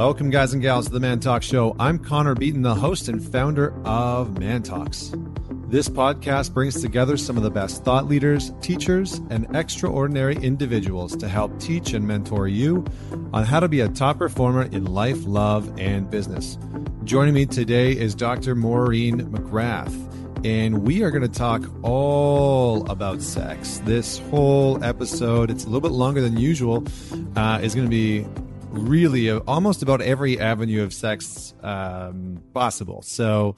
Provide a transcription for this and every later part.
Welcome, guys and gals, to the Man Talk Show. I'm Connor Beaton, the host and founder of Man Talks. This podcast brings together some of the best thought leaders, teachers, and extraordinary individuals to help teach and mentor you on how to be a top performer in life, love, and business. Joining me today is Dr. Maureen McGrath, and we are going to talk all about sex. This whole episode, it's a little bit longer than usual, uh, is going to be really uh, almost about every avenue of sex um, possible. So,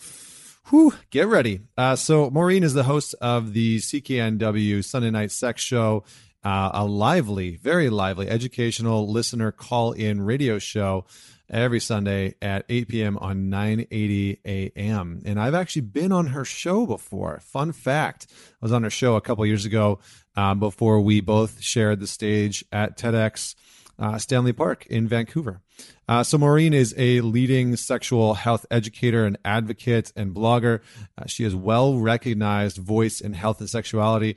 whew, get ready. Uh, so, Maureen is the host of the CKNW Sunday Night Sex Show, uh, a lively, very lively educational listener call in radio show every Sunday at 8 p.m. on 980 a.m. And I've actually been on her show before. Fun fact I was on her show a couple years ago uh, before we both shared the stage at TEDx uh, Stanley Park in Vancouver. Uh, so, Maureen is a leading sexual health educator and advocate and blogger. Uh, she is well recognized voice in health and sexuality.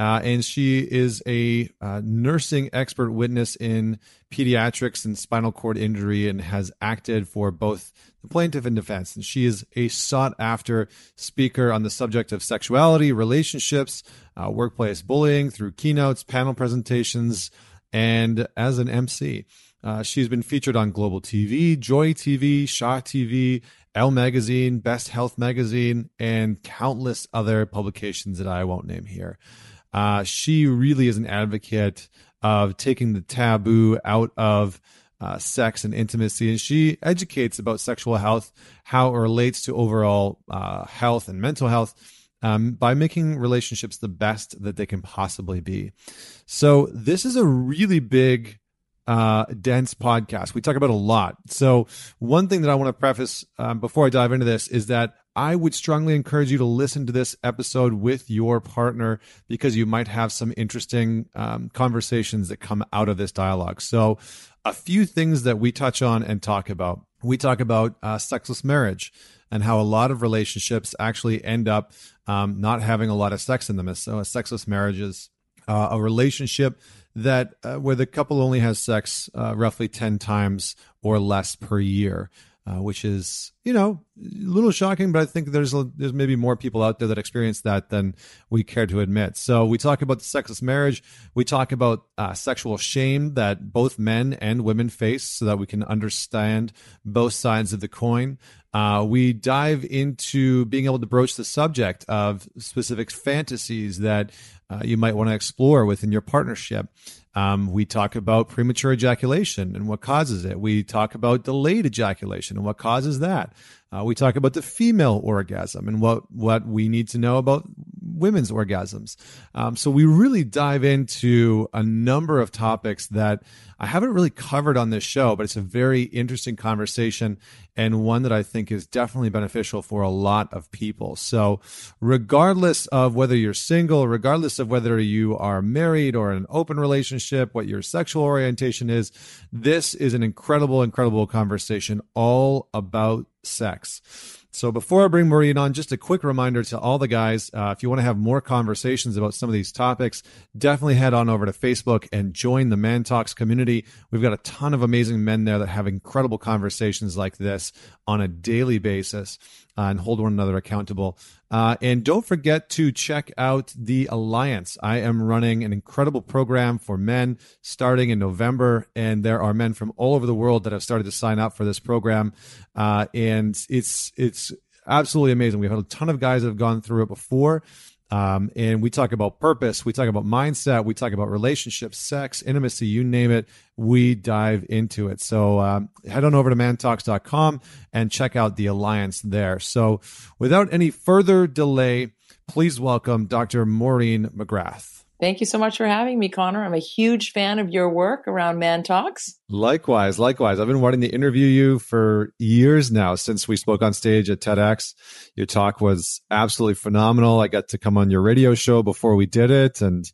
Uh, and she is a uh, nursing expert witness in pediatrics and spinal cord injury and has acted for both the plaintiff and defense. And she is a sought after speaker on the subject of sexuality, relationships, uh, workplace bullying through keynotes, panel presentations, and as an MC. Uh, she's been featured on Global TV, Joy TV, Shaw TV, Elle Magazine, Best Health Magazine, and countless other publications that I won't name here. Uh, she really is an advocate of taking the taboo out of uh, sex and intimacy, and she educates about sexual health, how it relates to overall uh, health and mental health um, by making relationships the best that they can possibly be. So, this is a really big, uh, dense podcast. We talk about a lot. So, one thing that I want to preface um, before I dive into this is that I would strongly encourage you to listen to this episode with your partner because you might have some interesting um, conversations that come out of this dialogue. So, a few things that we touch on and talk about. We talk about uh, sexless marriage and how a lot of relationships actually end up um, not having a lot of sex in them. So, sexless marriage is uh, a relationship that uh, where the couple only has sex uh, roughly 10 times or less per year. Uh, which is you know a little shocking, but I think there's a, there's maybe more people out there that experience that than we care to admit. So we talk about the sexless marriage. We talk about uh, sexual shame that both men and women face, so that we can understand both sides of the coin. Uh, we dive into being able to broach the subject of specific fantasies that uh, you might want to explore within your partnership. Um, we talk about premature ejaculation and what causes it. We talk about delayed ejaculation and what causes that. Uh, we talk about the female orgasm and what, what we need to know about women's orgasms. Um, so we really dive into a number of topics that I haven't really covered on this show, but it's a very interesting conversation and one that I think is definitely beneficial for a lot of people. So, regardless of whether you're single, regardless of whether you are married or in an open relationship, what your sexual orientation is, this is an incredible, incredible conversation all about sex. So before I bring Maureen on, just a quick reminder to all the guys: uh, if you want to have more conversations about some of these topics, definitely head on over to Facebook and join the Man Talks community. We've got a ton of amazing men there that have incredible conversations like this on a daily basis and hold one another accountable. Uh, and don't forget to check out the Alliance. I am running an incredible program for men starting in November, and there are men from all over the world that have started to sign up for this program. Uh, and it's it's absolutely amazing. We've had a ton of guys that have gone through it before. Um, and we talk about purpose, we talk about mindset, we talk about relationships, sex, intimacy, you name it. We dive into it. So um, head on over to mantalks.com and check out the alliance there. So without any further delay, please welcome Dr. Maureen McGrath. Thank you so much for having me, Connor. I'm a huge fan of your work around Man Talks. Likewise, likewise. I've been wanting to interview you for years now since we spoke on stage at TEDx. Your talk was absolutely phenomenal. I got to come on your radio show before we did it, and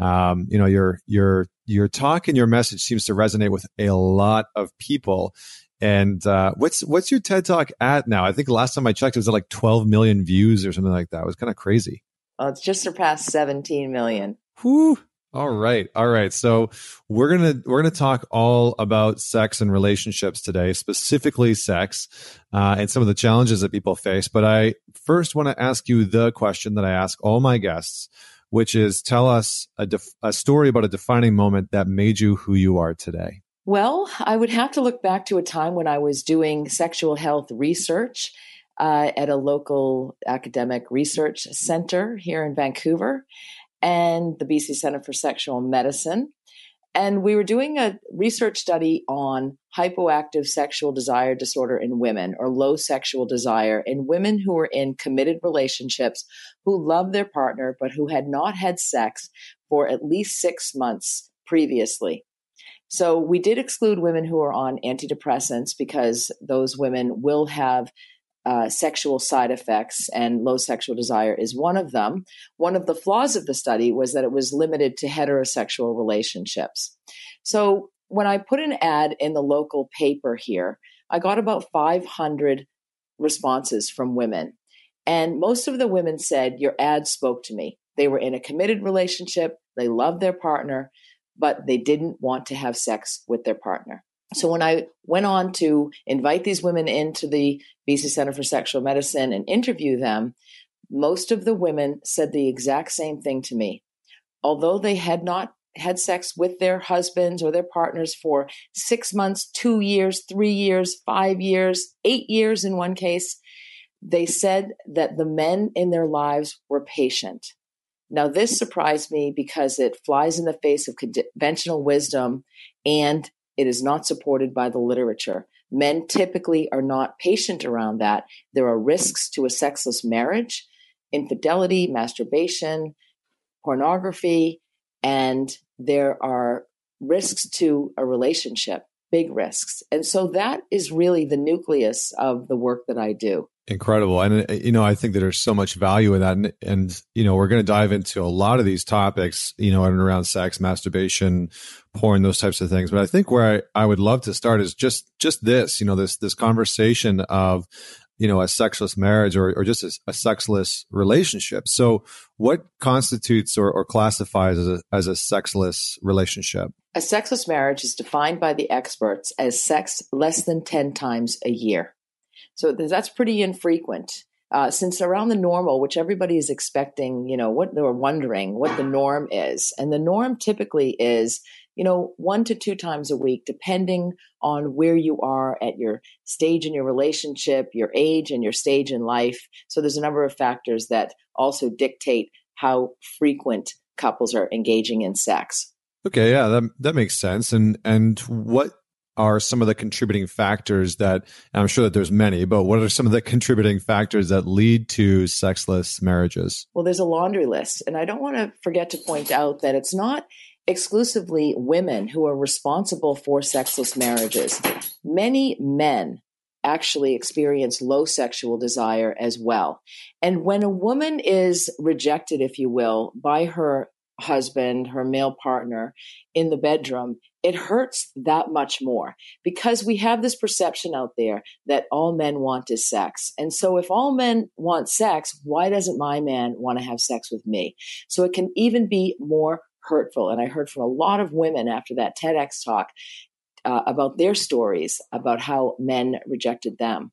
um, you know your your your talk and your message seems to resonate with a lot of people. And uh, what's what's your TED Talk at now? I think last time I checked, it was at like 12 million views or something like that. It was kind of crazy. Well, it's just surpassed 17 million. Whew. All right. All right. So we're going to we're going to talk all about sex and relationships today, specifically sex uh, and some of the challenges that people face. But I first want to ask you the question that I ask all my guests, which is tell us a, def- a story about a defining moment that made you who you are today. Well, I would have to look back to a time when I was doing sexual health research uh, at a local academic research center here in Vancouver and the BC Center for Sexual Medicine. And we were doing a research study on hypoactive sexual desire disorder in women or low sexual desire in women who were in committed relationships who loved their partner but who had not had sex for at least six months previously. So we did exclude women who are on antidepressants because those women will have uh, sexual side effects, and low sexual desire is one of them. One of the flaws of the study was that it was limited to heterosexual relationships. So when I put an ad in the local paper here, I got about 500 responses from women. And most of the women said, Your ad spoke to me. They were in a committed relationship, they loved their partner, but they didn't want to have sex with their partner. So when I went on to invite these women into the BC Center for Sexual Medicine and interview them, most of the women said the exact same thing to me. Although they had not had sex with their husbands or their partners for six months, two years, three years, five years, eight years in one case, they said that the men in their lives were patient. Now, this surprised me because it flies in the face of conventional wisdom and it is not supported by the literature. Men typically are not patient around that. There are risks to a sexless marriage, infidelity, masturbation, pornography, and there are risks to a relationship, big risks. And so that is really the nucleus of the work that I do. Incredible. And, uh, you know, I think that there's so much value in that. And, and you know, we're going to dive into a lot of these topics, you know, and around sex, masturbation, porn, those types of things. But I think where I, I would love to start is just, just this, you know, this, this conversation of, you know, a sexless marriage or, or just a, a sexless relationship. So what constitutes or, or classifies as a, as a sexless relationship? A sexless marriage is defined by the experts as sex less than 10 times a year. So that's pretty infrequent. Uh, since around the normal, which everybody is expecting, you know, what they're wondering what the norm is. And the norm typically is, you know, one to two times a week, depending on where you are at your stage in your relationship, your age, and your stage in life. So there's a number of factors that also dictate how frequent couples are engaging in sex. Okay, yeah, that that makes sense. And and what are some of the contributing factors that I'm sure that there's many, but what are some of the contributing factors that lead to sexless marriages? Well, there's a laundry list. And I don't want to forget to point out that it's not exclusively women who are responsible for sexless marriages. Many men actually experience low sexual desire as well. And when a woman is rejected, if you will, by her husband, her male partner in the bedroom, it hurts that much more because we have this perception out there that all men want is sex. And so if all men want sex, why doesn't my man want to have sex with me? So it can even be more hurtful. And I heard from a lot of women after that TEDx talk uh, about their stories about how men rejected them.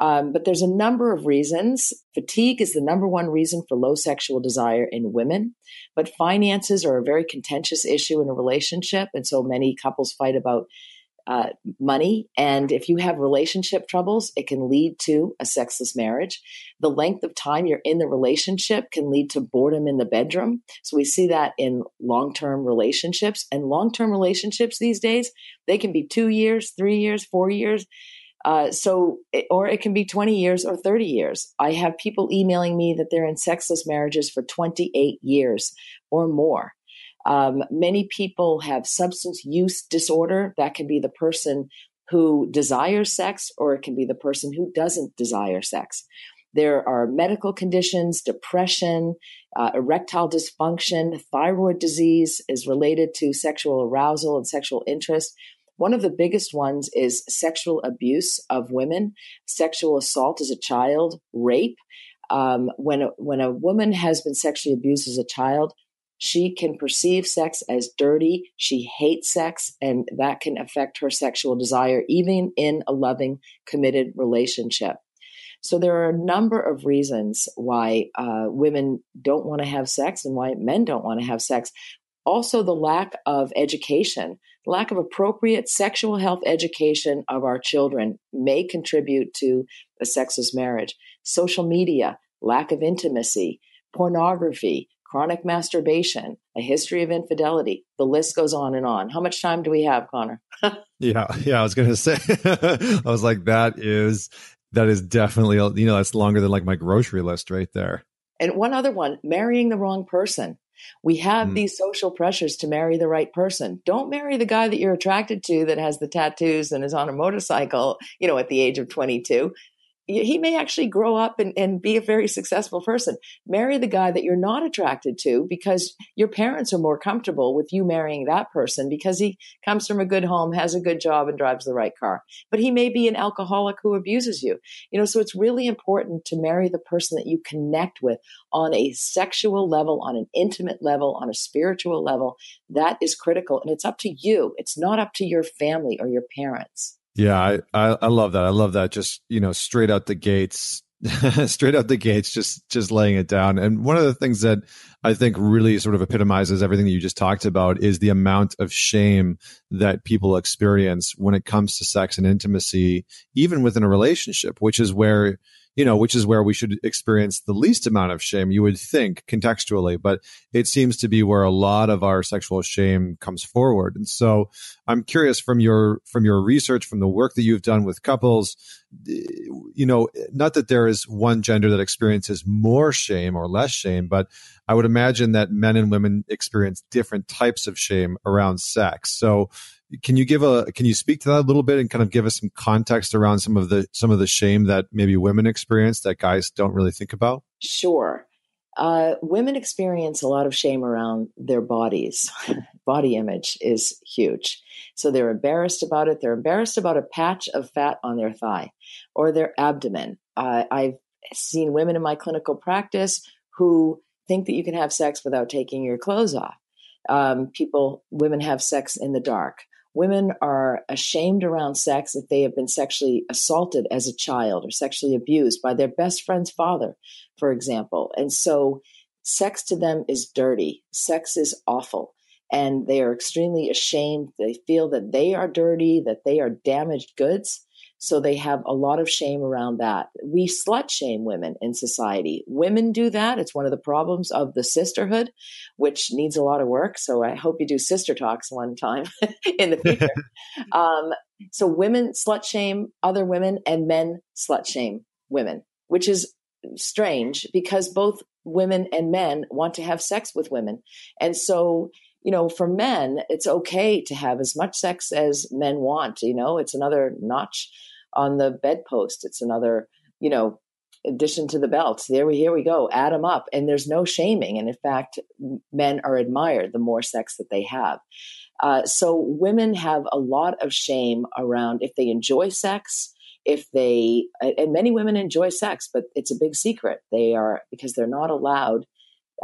Um, but there's a number of reasons. Fatigue is the number one reason for low sexual desire in women. But finances are a very contentious issue in a relationship. And so many couples fight about uh, money. And if you have relationship troubles, it can lead to a sexless marriage. The length of time you're in the relationship can lead to boredom in the bedroom. So we see that in long term relationships. And long term relationships these days, they can be two years, three years, four years. Uh, so, or it can be 20 years or 30 years. I have people emailing me that they're in sexless marriages for 28 years or more. Um, many people have substance use disorder. That can be the person who desires sex, or it can be the person who doesn't desire sex. There are medical conditions, depression, uh, erectile dysfunction, thyroid disease is related to sexual arousal and sexual interest. One of the biggest ones is sexual abuse of women, sexual assault as a child, rape. Um, when a, when a woman has been sexually abused as a child, she can perceive sex as dirty. She hates sex, and that can affect her sexual desire, even in a loving, committed relationship. So there are a number of reasons why uh, women don't want to have sex and why men don't want to have sex. Also, the lack of education, lack of appropriate sexual health education of our children may contribute to a sexless marriage. Social media, lack of intimacy, pornography, chronic masturbation, a history of infidelity. The list goes on and on. How much time do we have, Connor? yeah, yeah. I was going to say, I was like, that is that is definitely you know that's longer than like my grocery list right there. And one other one, marrying the wrong person. We have mm. these social pressures to marry the right person. Don't marry the guy that you're attracted to that has the tattoos and is on a motorcycle, you know, at the age of 22 he may actually grow up and, and be a very successful person. Marry the guy that you're not attracted to because your parents are more comfortable with you marrying that person because he comes from a good home, has a good job, and drives the right car. But he may be an alcoholic who abuses you. You know, so it's really important to marry the person that you connect with on a sexual level, on an intimate level, on a spiritual level. That is critical. And it's up to you. It's not up to your family or your parents. Yeah, I, I, I love that. I love that. Just you know, straight out the gates, straight out the gates, just just laying it down. And one of the things that I think really sort of epitomizes everything that you just talked about is the amount of shame that people experience when it comes to sex and intimacy, even within a relationship, which is where you know, which is where we should experience the least amount of shame, you would think contextually, but it seems to be where a lot of our sexual shame comes forward. And so I'm curious from your, from your research, from the work that you've done with couples, eh, you know, not that there is one gender that experiences more shame or less shame, but I would imagine that men and women experience different types of shame around sex. So can you give a can you speak to that a little bit and kind of give us some context around some of the some of the shame that maybe women experience that guys don't really think about? Sure. Uh, women experience a lot of shame around their bodies. Body image is huge. So they're embarrassed about it. They're embarrassed about a patch of fat on their thigh or their abdomen. Uh, I've seen women in my clinical practice who think that you can have sex without taking your clothes off. Um, people, women have sex in the dark. Women are ashamed around sex if they have been sexually assaulted as a child or sexually abused by their best friend's father, for example. And so sex to them is dirty. Sex is awful. And they are extremely ashamed. They feel that they are dirty, that they are damaged goods. So they have a lot of shame around that. We slut shame women in society. Women do that. It's one of the problems of the sisterhood, which needs a lot of work. So I hope you do sister talks one time in the future. um, so women slut shame other women and men slut shame women, which is strange because both women and men want to have sex with women. And so you know, for men, it's okay to have as much sex as men want. You know, it's another notch on the bedpost. It's another, you know, addition to the belts. There we here we go. Add them up, and there's no shaming. And in fact, men are admired the more sex that they have. Uh, so women have a lot of shame around if they enjoy sex. If they and many women enjoy sex, but it's a big secret. They are because they're not allowed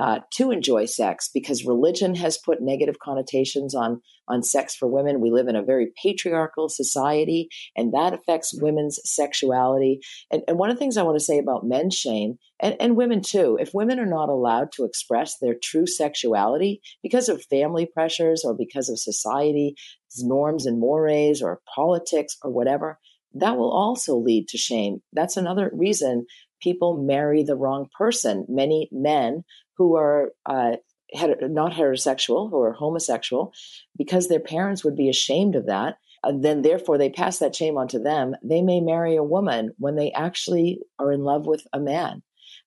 uh, to enjoy sex because religion has put negative connotations on on sex for women. We live in a very patriarchal society, and that affects women's sexuality. And, and one of the things I want to say about men's shame and, and women too, if women are not allowed to express their true sexuality because of family pressures or because of society's norms and mores or politics or whatever, that will also lead to shame. That's another reason people marry the wrong person. Many men who are uh, not heterosexual, who are homosexual, because their parents would be ashamed of that. Uh, then, therefore, they pass that shame on to them. They may marry a woman when they actually are in love with a man.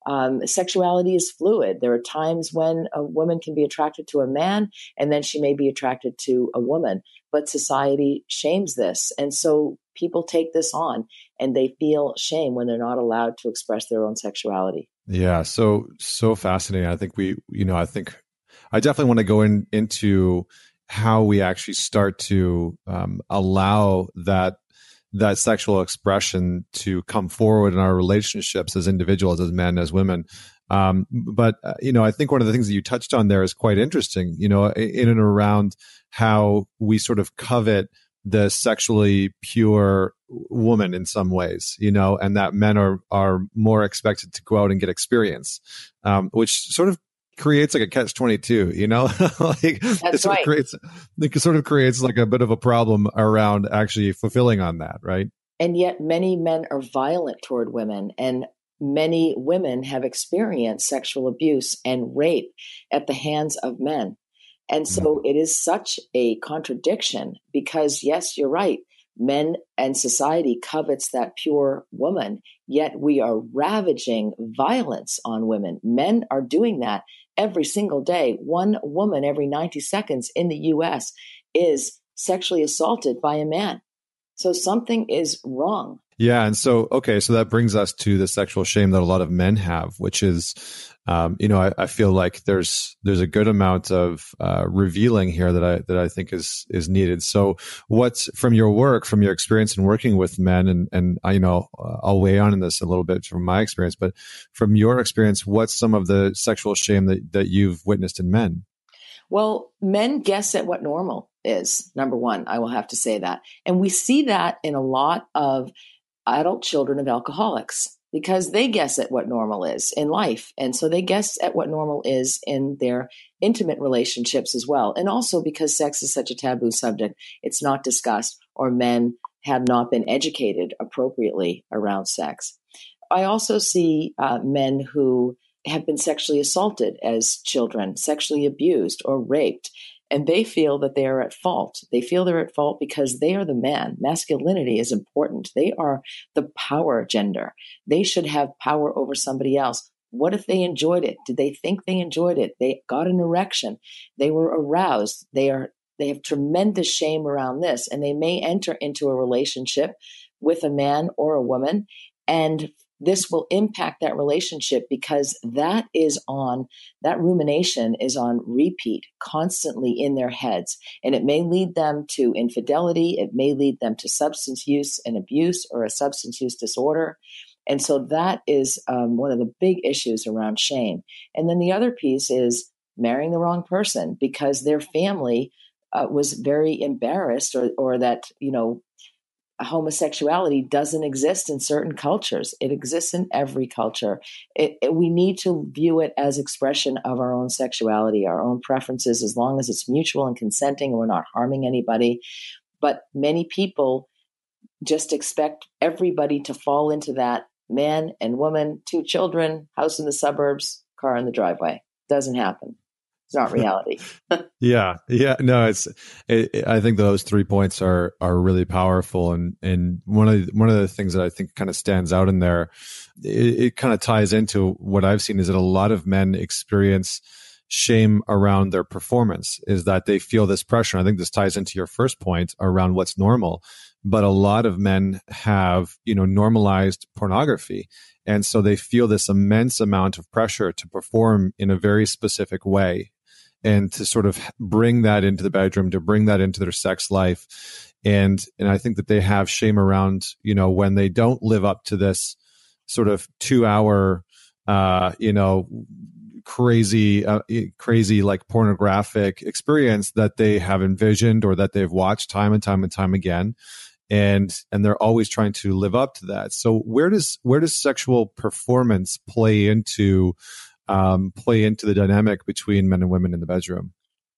Um, sexuality is fluid. There are times when a woman can be attracted to a man and then she may be attracted to a woman, but society shames this. And so people take this on and they feel shame when they're not allowed to express their own sexuality. Yeah, so so fascinating. I think we, you know, I think I definitely want to go in into how we actually start to um, allow that that sexual expression to come forward in our relationships as individuals, as men, as women. Um, but uh, you know, I think one of the things that you touched on there is quite interesting. You know, in and around how we sort of covet the sexually pure woman in some ways, you know, and that men are are more expected to go out and get experience, um, which sort of creates like a catch 22 you know? Like That's it sort right. of creates it sort of creates like a bit of a problem around actually fulfilling on that right? And yet many men are violent toward women and many women have experienced sexual abuse and rape at the hands of men and so mm. it is such a contradiction because yes you're right men and society covets that pure woman yet we are ravaging violence on women men are doing that every single day. One woman every 90 seconds in the US is sexually assaulted by a man. So something is wrong. Yeah. And so, okay. So that brings us to the sexual shame that a lot of men have, which is um, you know, I, I, feel like there's there's a good amount of uh, revealing here that I that I think is is needed. So, what's from your work, from your experience in working with men, and and I, you know, uh, I'll weigh on in this a little bit from my experience, but from your experience, what's some of the sexual shame that that you've witnessed in men? Well, men guess at what normal is. Number one, I will have to say that, and we see that in a lot of adult children of alcoholics because they guess at what normal is in life. And so they guess at what normal is in their intimate relationships as well. And also because sex is such a taboo subject, it's not discussed or men have not been educated appropriately around sex. I also see uh, men who have been sexually assaulted as children, sexually abused or raped, and they feel that they are at fault. They feel they're at fault because they are the man. Masculinity is important. They are the power gender. They should have power over somebody else. What if they enjoyed it? Did they think they enjoyed it? They got an erection. They were aroused. They are they have tremendous shame around this and they may enter into a relationship with a man or a woman and this will impact that relationship because that is on that rumination is on repeat constantly in their heads. And it may lead them to infidelity. It may lead them to substance use and abuse or a substance use disorder. And so that is um, one of the big issues around shame. And then the other piece is marrying the wrong person because their family uh, was very embarrassed or, or that you know homosexuality doesn't exist in certain cultures. It exists in every culture. It, it, we need to view it as expression of our own sexuality, our own preferences, as long as it's mutual and consenting and we're not harming anybody. But many people just expect everybody to fall into that man and woman, two children, house in the suburbs, car in the driveway. Doesn't happen. It's not reality. yeah, yeah, no, it's. It, it, I think those three points are are really powerful, and and one of the, one of the things that I think kind of stands out in there, it, it kind of ties into what I've seen is that a lot of men experience shame around their performance is that they feel this pressure. I think this ties into your first point around what's normal. But a lot of men have, you know, normalized pornography. And so they feel this immense amount of pressure to perform in a very specific way and to sort of bring that into the bedroom, to bring that into their sex life. And, and I think that they have shame around, you know, when they don't live up to this sort of two hour, uh, you know, crazy, uh, crazy like pornographic experience that they have envisioned or that they've watched time and time and time again and and they're always trying to live up to that so where does where does sexual performance play into um, play into the dynamic between men and women in the bedroom?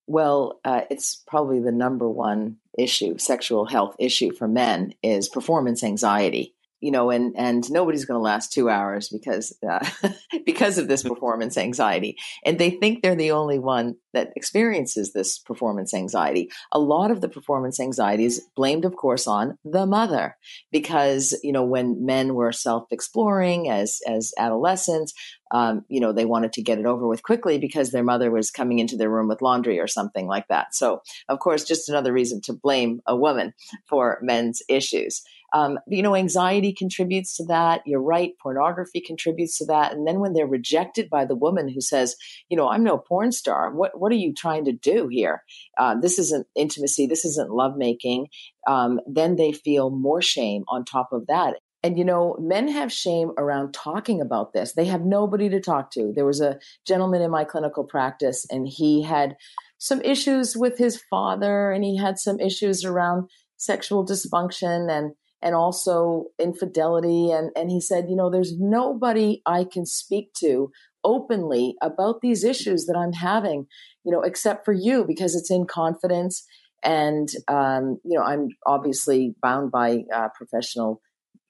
Well, uh, it's probably the number one issue, sexual health issue for men is performance anxiety you know, and and nobody's going to last two hours because uh, because of this performance anxiety, and they think they're the only one that experiences this performance anxiety. A lot of the performance anxiety is blamed, of course, on the mother because you know when men were self-exploring as as adolescents, um, you know they wanted to get it over with quickly because their mother was coming into their room with laundry or something like that. So, of course, just another reason to blame a woman for men's issues. Um, you know, anxiety contributes to that. You're right. Pornography contributes to that. And then when they're rejected by the woman who says, you know, I'm no porn star. What, what are you trying to do here? Uh, this isn't intimacy. This isn't lovemaking. Um, then they feel more shame on top of that. And you know, men have shame around talking about this. They have nobody to talk to. There was a gentleman in my clinical practice, and he had some issues with his father, and he had some issues around sexual dysfunction and and also infidelity. And and he said, you know, there's nobody I can speak to openly about these issues that I'm having, you know, except for you because it's in confidence. And, um, you know, I'm obviously bound by uh, professional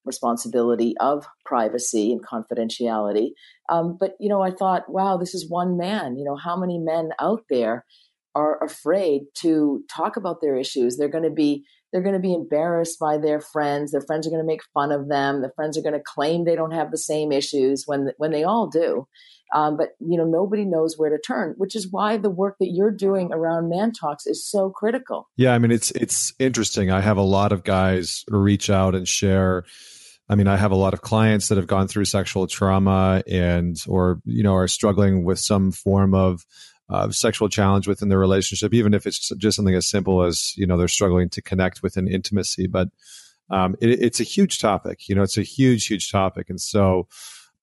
responsibility of privacy and confidentiality. Um, but, you know, I thought, wow, this is one man. You know, how many men out there are afraid to talk about their issues? They're going to be they're going to be embarrassed by their friends. Their friends are going to make fun of them. Their friends are going to claim they don't have the same issues when when they all do. Um, but you know nobody knows where to turn, which is why the work that you're doing around Man Talks is so critical. Yeah, I mean it's it's interesting. I have a lot of guys reach out and share. I mean, I have a lot of clients that have gone through sexual trauma and or you know are struggling with some form of uh, sexual challenge within their relationship, even if it's just something as simple as you know they're struggling to connect with an intimacy. But um, it, it's a huge topic. You know, it's a huge, huge topic, and so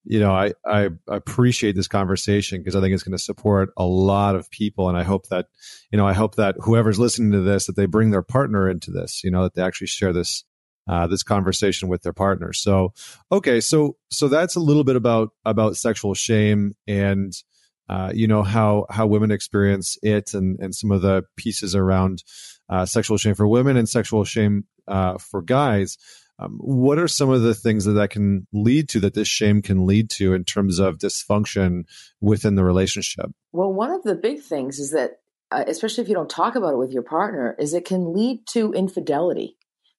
you know, I, I appreciate this conversation because I think it's going to support a lot of people. And I hope that, you know, I hope that whoever's listening to this, that they bring their partner into this, you know, that they actually share this, uh, this conversation with their partner. So, okay. So, so that's a little bit about, about sexual shame and, uh, you know, how, how women experience it and, and some of the pieces around, uh, sexual shame for women and sexual shame, uh, for guys. Um, what are some of the things that that can lead to that this shame can lead to in terms of dysfunction within the relationship? Well, one of the big things is that, uh, especially if you don't talk about it with your partner, is it can lead to infidelity.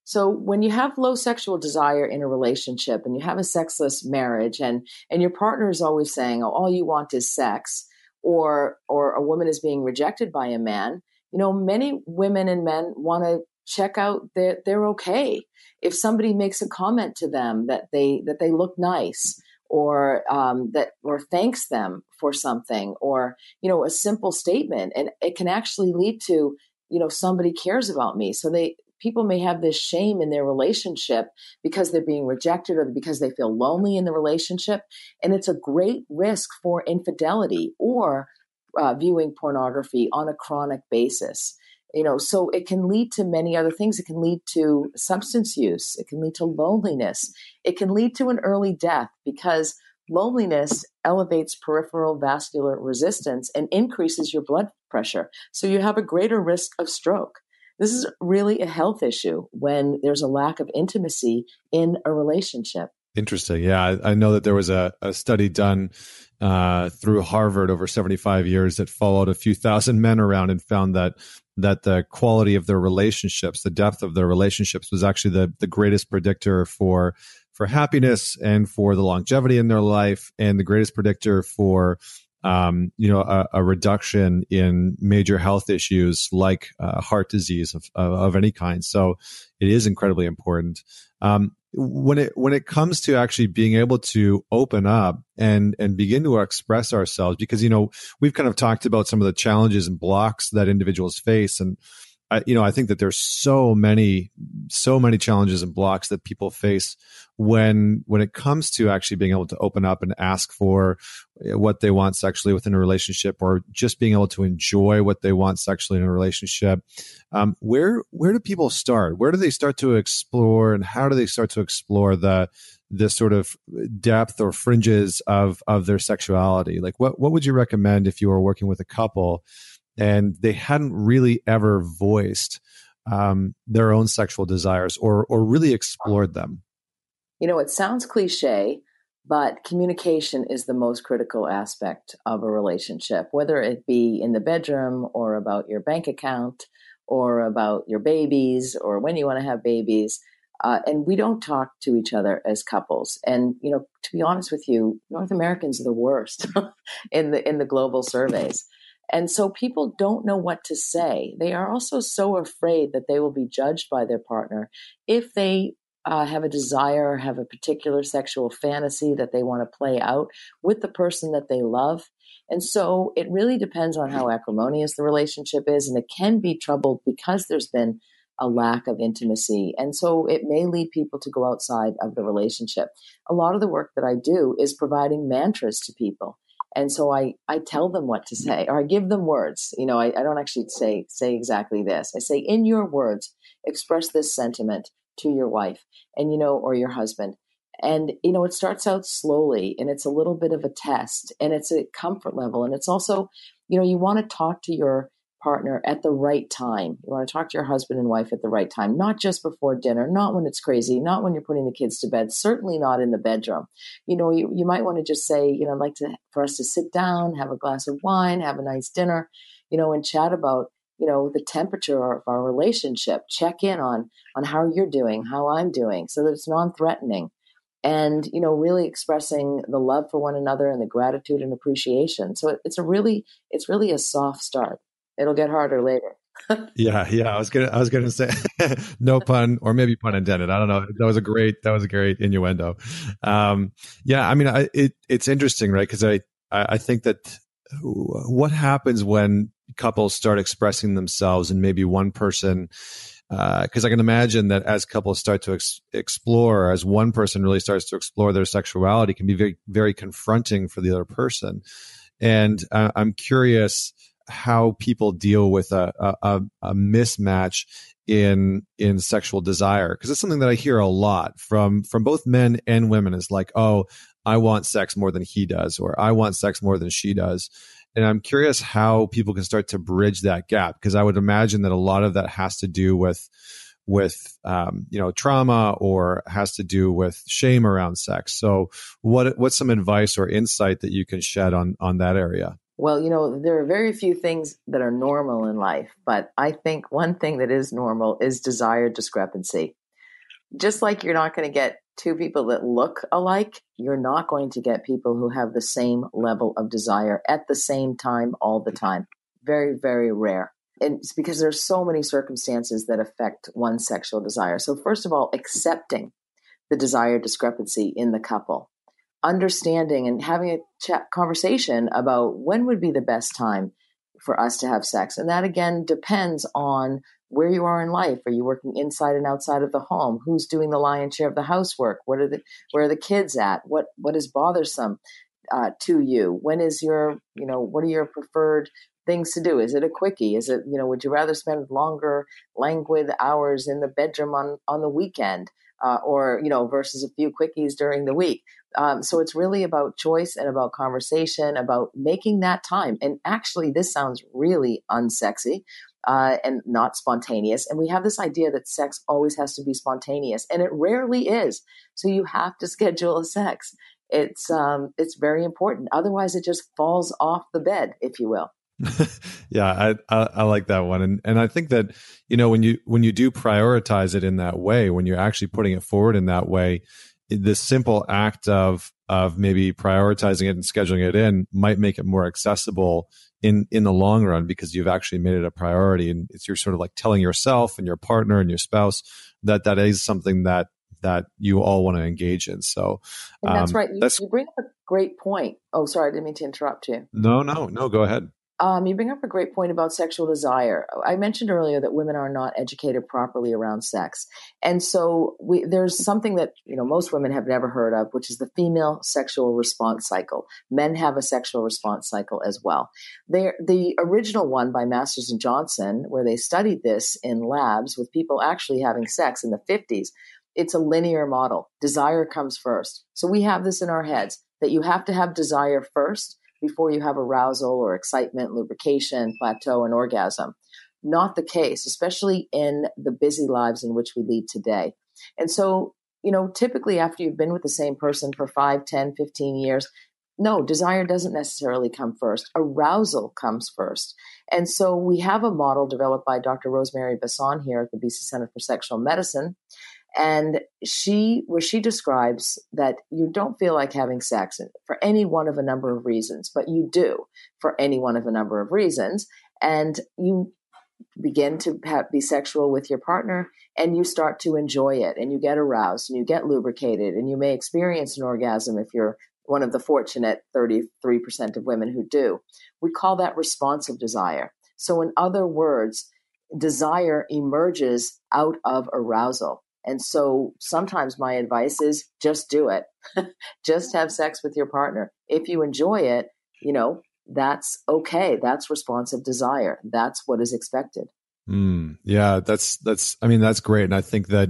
So when you have low sexual desire in a relationship and you have a sexless marriage and and your partner is always saying, "Oh, all you want is sex," or or a woman is being rejected by a man, you know, many women and men want to check out that they're okay. If somebody makes a comment to them that they that they look nice or um, that or thanks them for something or you know a simple statement and it can actually lead to you know somebody cares about me so they people may have this shame in their relationship because they're being rejected or because they feel lonely in the relationship and it's a great risk for infidelity or uh, viewing pornography on a chronic basis. You know so it can lead to many other things. It can lead to substance use. It can lead to loneliness. It can lead to an early death because loneliness elevates peripheral vascular resistance and increases your blood pressure. So you have a greater risk of stroke this is really a health issue when there's a lack of intimacy in a relationship Interesting. Yeah, I, I, know that there was a, a study done uh, through Harvard over 75 years that followed a few thousand men around and found that that the quality of their relationships, the depth of their relationships, was actually the the greatest predictor for for happiness and for the longevity in their life, and the greatest predictor for um, you know a, a, reduction in major health issues like uh, heart disease of, of, of any kind. So it is incredibly important. Um, when it when it comes to actually being able to open up and and begin to express ourselves because you know we've kind of talked about some of the challenges and blocks that individuals face and I, you know, I think that there's so many, so many challenges and blocks that people face when, when it comes to actually being able to open up and ask for what they want sexually within a relationship, or just being able to enjoy what they want sexually in a relationship. Um, where, where do people start? Where do they start to explore, and how do they start to explore the, the sort of depth or fringes of of their sexuality? Like, what what would you recommend if you were working with a couple? And they hadn't really ever voiced um, their own sexual desires or or really explored them. You know, it sounds cliche, but communication is the most critical aspect of a relationship, whether it be in the bedroom or about your bank account or about your babies or when you want to have babies. Uh, and we don't talk to each other as couples. And you know, to be honest with you, North Americans are the worst in the in the global surveys. And so people don't know what to say. They are also so afraid that they will be judged by their partner if they uh, have a desire, have a particular sexual fantasy that they want to play out with the person that they love. And so it really depends on how acrimonious the relationship is. And it can be troubled because there's been a lack of intimacy. And so it may lead people to go outside of the relationship. A lot of the work that I do is providing mantras to people. And so I, I tell them what to say or I give them words. You know, I, I don't actually say, say exactly this. I say, in your words, express this sentiment to your wife and, you know, or your husband. And, you know, it starts out slowly and it's a little bit of a test and it's a comfort level. And it's also, you know, you want to talk to your partner at the right time. You want to talk to your husband and wife at the right time, not just before dinner, not when it's crazy, not when you're putting the kids to bed, certainly not in the bedroom. You know, you, you might want to just say, you know, I'd like to for us to sit down, have a glass of wine, have a nice dinner, you know, and chat about, you know, the temperature of our relationship. Check in on on how you're doing, how I'm doing, so that it's non-threatening. And you know, really expressing the love for one another and the gratitude and appreciation. So it's a really, it's really a soft start it'll get harder later. yeah, yeah. I was gonna, I was gonna say, no pun, or maybe pun intended. I don't know. That was a great, that was a great innuendo. Um, yeah, I mean, I, it, it's interesting, right? Because I, I think that what happens when couples start expressing themselves, and maybe one person, because uh, I can imagine that as couples start to ex- explore, as one person really starts to explore their sexuality, can be very, very confronting for the other person. And uh, I'm curious how people deal with a, a, a mismatch in in sexual desire because it's something that I hear a lot from from both men and women is like oh I want sex more than he does or I want sex more than she does and I'm curious how people can start to bridge that gap because I would imagine that a lot of that has to do with with um, you know trauma or has to do with shame around sex. So what what's some advice or insight that you can shed on on that area? Well, you know, there are very few things that are normal in life, but I think one thing that is normal is desire discrepancy. Just like you're not going to get two people that look alike, you're not going to get people who have the same level of desire at the same time all the time. Very, very rare. And it's because there's so many circumstances that affect one's sexual desire. So, first of all, accepting the desire discrepancy in the couple understanding and having a chat conversation about when would be the best time for us to have sex. And that again depends on where you are in life. Are you working inside and outside of the home? Who's doing the lion's share of the housework? What are the where are the kids at? What what is bothersome uh, to you? When is your you know what are your preferred things to do? Is it a quickie? Is it you know would you rather spend longer languid hours in the bedroom on on the weekend? Uh, or you know versus a few quickies during the week um, so it's really about choice and about conversation, about making that time. And actually, this sounds really unsexy uh, and not spontaneous. And we have this idea that sex always has to be spontaneous, and it rarely is. So you have to schedule a sex. It's um, it's very important. Otherwise, it just falls off the bed, if you will. yeah, I, I, I like that one, and and I think that you know when you when you do prioritize it in that way, when you're actually putting it forward in that way, this simple act of of maybe prioritizing it and scheduling it in might make it more accessible in in the long run because you've actually made it a priority and it's you're sort of like telling yourself and your partner and your spouse that that is something that that you all want to engage in. So and that's um, right. You, that's, you bring up a great point. Oh sorry i didn't mean to interrupt you. No no no go ahead um, you bring up a great point about sexual desire. I mentioned earlier that women are not educated properly around sex, and so we, there's something that you know most women have never heard of, which is the female sexual response cycle. Men have a sexual response cycle as well. They're, the original one by Masters and Johnson, where they studied this in labs with people actually having sex in the 50s. It's a linear model. Desire comes first. So we have this in our heads that you have to have desire first before you have arousal or excitement, lubrication, plateau, and orgasm. Not the case, especially in the busy lives in which we lead today. And so, you know, typically after you've been with the same person for 5, 10, 15 years, no, desire doesn't necessarily come first. Arousal comes first. And so we have a model developed by Dr. Rosemary Basson here at the BC Center for Sexual Medicine and she where she describes that you don't feel like having sex for any one of a number of reasons but you do for any one of a number of reasons. And you begin to have, be sexual with your partner and you start to enjoy it and you get aroused and you get lubricated and you may experience an orgasm if you're one of the fortunate 33% of women who do. We call that responsive desire. So in other words desire emerges out of arousal. And so sometimes my advice is just do it. just have sex with your partner. If you enjoy it, you know, that's okay. That's responsive desire. That's what is expected. Mm, yeah, that's that's. I mean, that's great, and I think that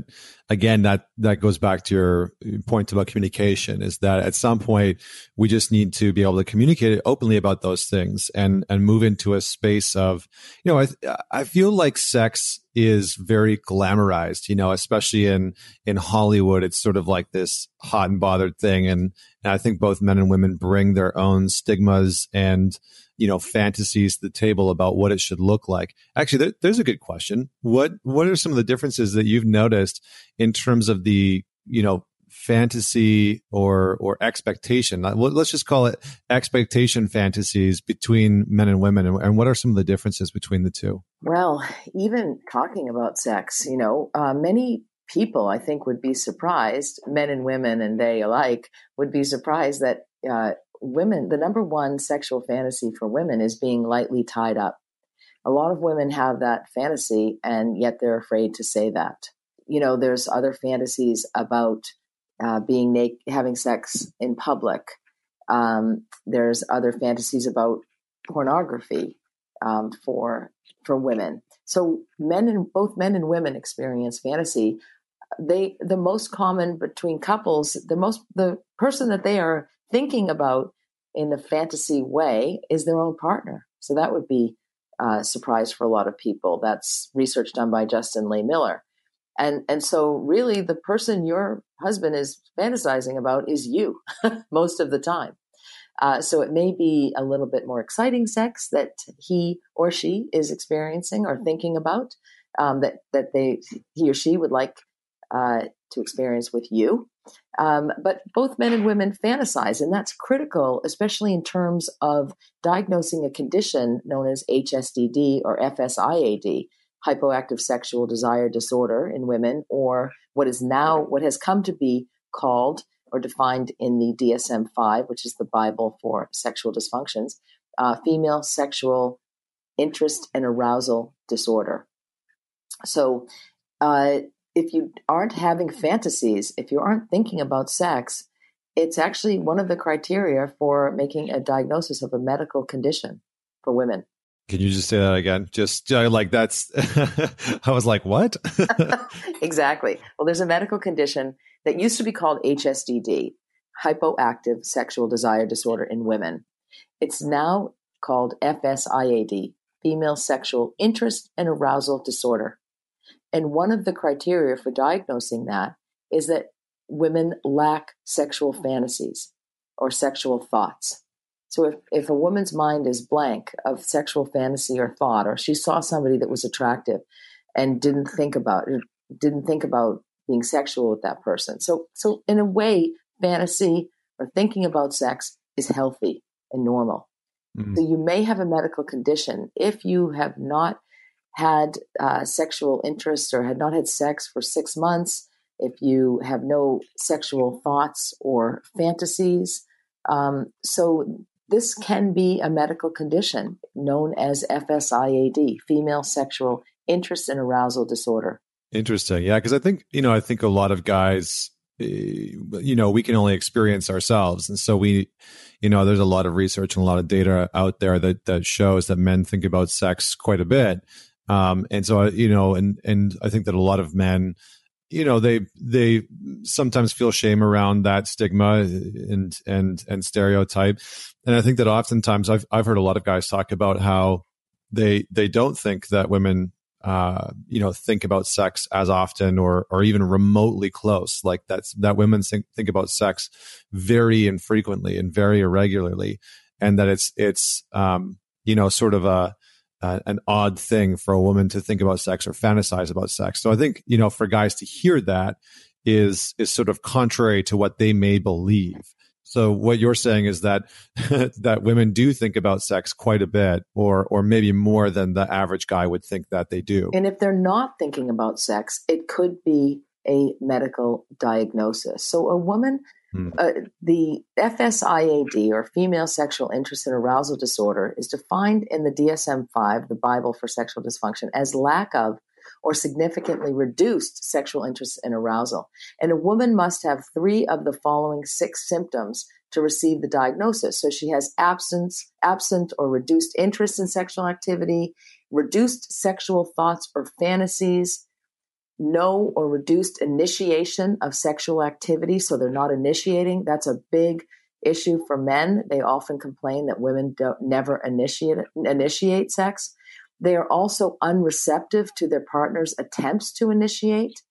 again, that that goes back to your point about communication. Is that at some point we just need to be able to communicate openly about those things and and move into a space of, you know, I I feel like sex is very glamorized, you know, especially in in Hollywood. It's sort of like this hot and bothered thing, and, and I think both men and women bring their own stigmas and you know fantasies the table about what it should look like. Actually there, there's a good question. What what are some of the differences that you've noticed in terms of the you know fantasy or or expectation? Let's just call it expectation fantasies between men and women and, and what are some of the differences between the two? Well even talking about sex you know uh, many people i think would be surprised men and women and they alike would be surprised that uh, women, the number one sexual fantasy for women is being lightly tied up. A lot of women have that fantasy, and yet they're afraid to say that. You know, there's other fantasies about uh, being naked, having sex in public. Um, there's other fantasies about pornography um, for for women. So men and both men and women experience fantasy. They the most common between couples. The most the person that they are thinking about in a fantasy way is their own partner. So that would be a surprise for a lot of people. That's research done by Justin Lehmiller. And, and so really the person your husband is fantasizing about is you most of the time. Uh, so it may be a little bit more exciting sex that he or she is experiencing or thinking about um, that that they he or she would like uh, to experience with you. Um, but both men and women fantasize, and that's critical, especially in terms of diagnosing a condition known as HSDD or FSIAD, hypoactive sexual desire disorder in women, or what is now what has come to be called or defined in the DSM 5, which is the Bible for sexual dysfunctions, uh, female sexual interest and arousal disorder. So, uh, if you aren't having fantasies, if you aren't thinking about sex, it's actually one of the criteria for making a diagnosis of a medical condition for women. Can you just say that again? Just uh, like that's, I was like, what? exactly. Well, there's a medical condition that used to be called HSDD, hypoactive sexual desire disorder in women. It's now called FSIAD, female sexual interest and arousal disorder. And one of the criteria for diagnosing that is that women lack sexual hmm. fantasies or sexual thoughts. So if, if a woman's mind is blank of sexual fantasy or thought, or she saw somebody that was attractive and didn't hmm. think about it, didn't think about being sexual with that person. So so in a way, fantasy or thinking about sex is healthy and normal. Mm-hmm. So you may have a medical condition if you have not had uh, sexual interest or had not had sex for six months, if you have no sexual thoughts or fantasies. Um, so, this can be a medical condition known as FSIAD, female sexual interest and arousal disorder. Interesting. Yeah. Because I think, you know, I think a lot of guys, eh, you know, we can only experience ourselves. And so we, you know, there's a lot of research and a lot of data out there that, that shows that men think about sex quite a bit. Um, and so, you know, and, and I think that a lot of men, you know, they, they sometimes feel shame around that stigma and, and, and stereotype. And I think that oftentimes I've, I've heard a lot of guys talk about how they, they don't think that women, uh, you know, think about sex as often or, or even remotely close. Like that's, that women think, think about sex very infrequently and very irregularly. And that it's, it's, um, you know, sort of a, uh, an odd thing for a woman to think about sex or fantasize about sex. So I think you know for guys to hear that is is sort of contrary to what they may believe. So what you're saying is that that women do think about sex quite a bit, or or maybe more than the average guy would think that they do. And if they're not thinking about sex, it could be a medical diagnosis. So a woman Hmm. Uh, the FSIAD, or female sexual interest and arousal disorder, is defined in the DSM 5, the Bible for Sexual Dysfunction, as lack of or significantly reduced sexual interest and arousal. And a woman must have three of the following six symptoms to receive the diagnosis. So she has absence, absent or reduced interest in sexual activity, reduced sexual thoughts or fantasies, no or reduced initiation of sexual activity. So they're not initiating. That's a big issue for men. They often complain that women don't never initiate initiate sex. They are also unreceptive to their partner's attempts to initiate,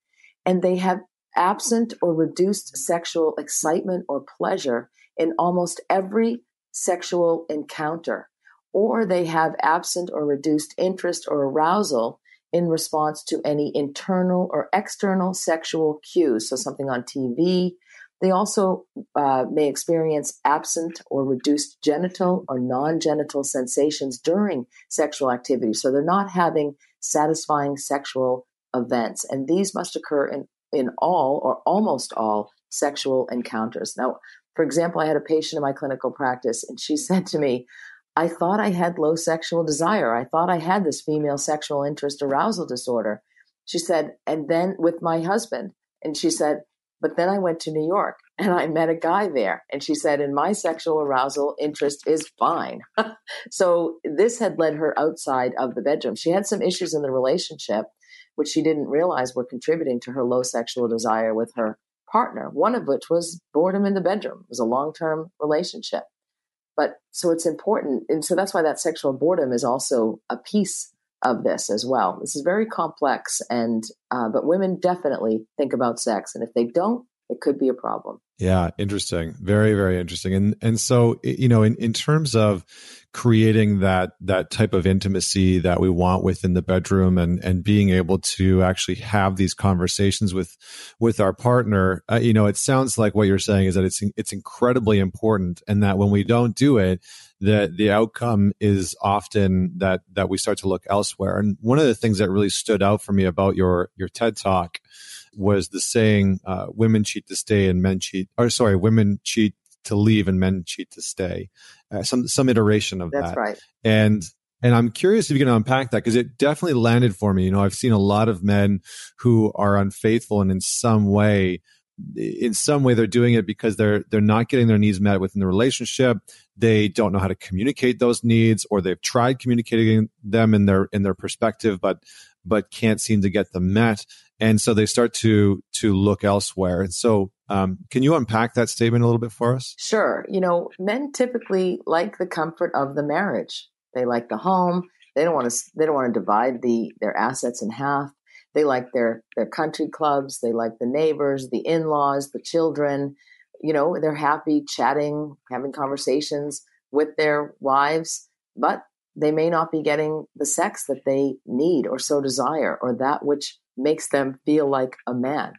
and they have absent or reduced sexual excitement or pleasure in almost every sexual encounter, or they have absent or reduced interest or arousal in response to any internal or external sexual cues. So, something on TV. They also uh, may experience absent or reduced genital or non genital sensations during sexual activity. So, they're not having satisfying sexual events. And these must occur in, in all or almost all sexual encounters. Now, for example, I had a patient in my clinical practice, and she said to me, I thought I had low sexual desire. I thought I had this female sexual interest arousal disorder. She said, and then with my husband. And she said, but then I went to New York and I met a guy there. And she said, and my sexual arousal interest is fine. so this had led her outside of the bedroom. She had some issues in the relationship, which she didn't realize were contributing to her low sexual desire with her partner, one of which was boredom in the bedroom. It was a long term relationship. But so it's important. And so that's why that sexual boredom is also a piece of this as well. This is very complex, and uh, but women definitely think about sex, and if they don't, it could be a problem. Yeah, interesting. Very, very interesting. And and so you know, in, in terms of creating that that type of intimacy that we want within the bedroom and and being able to actually have these conversations with with our partner, uh, you know, it sounds like what you're saying is that it's it's incredibly important, and that when we don't do it, that the outcome is often that that we start to look elsewhere. And one of the things that really stood out for me about your your TED talk was the saying, uh, women cheat to stay and men cheat, or sorry, women cheat to leave and men cheat to stay. Uh, some, some iteration of That's that. Right. And, and I'm curious if you can unpack that because it definitely landed for me. You know, I've seen a lot of men who are unfaithful and in some way, in some way they're doing it because they're they're not getting their needs met within the relationship they don't know how to communicate those needs or they've tried communicating them in their in their perspective but but can't seem to get them met and so they start to to look elsewhere. And so um, can you unpack that statement a little bit for us? Sure. You know men typically like the comfort of the marriage. They like the home. They don't want to they don't want to divide the their assets in half. They like their their country clubs. They like the neighbors the in-laws the children. You know they're happy chatting having conversations with their wives but they may not be getting the sex that they need or so desire or that which makes them feel like a man.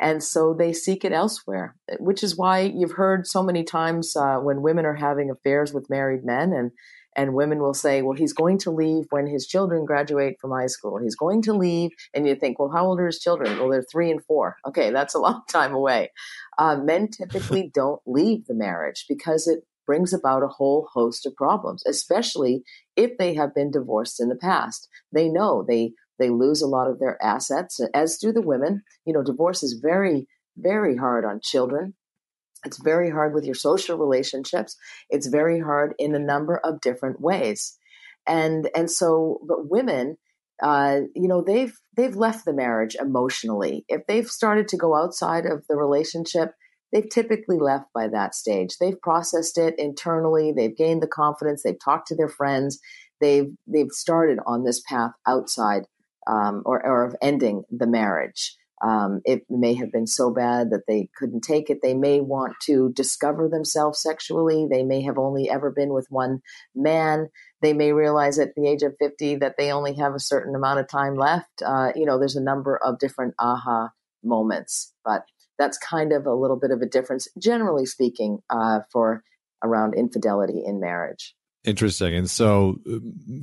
And so they seek it elsewhere, which is why you've heard so many times uh, when women are having affairs with married men and and women will say, well, he's going to leave when his children graduate from high school. He's going to leave. And you think, well, how old are his children? Well, they're three and four. Okay, that's a long time away. Uh, men typically don't leave the marriage because it brings about a whole host of problems, especially if they have been divorced in the past. They know they they lose a lot of their assets, as do the women. You know, divorce is very, very hard on children. It's very hard with your social relationships. It's very hard in a number of different ways. And and so, but women, uh, you know, they've they've left the marriage emotionally. If they've started to go outside of the relationship, they've typically left by that stage. They've processed it internally, they've gained the confidence, they've talked to their friends, they've they've started on this path outside um, or, or of ending the marriage. Um, it may have been so bad that they couldn't take it. They may want to discover themselves sexually. They may have only ever been with one man. They may realize at the age of 50 that they only have a certain amount of time left. Uh, you know, there's a number of different aha moments, but that's kind of a little bit of a difference, generally speaking, uh, for around infidelity in marriage. Interesting. And so,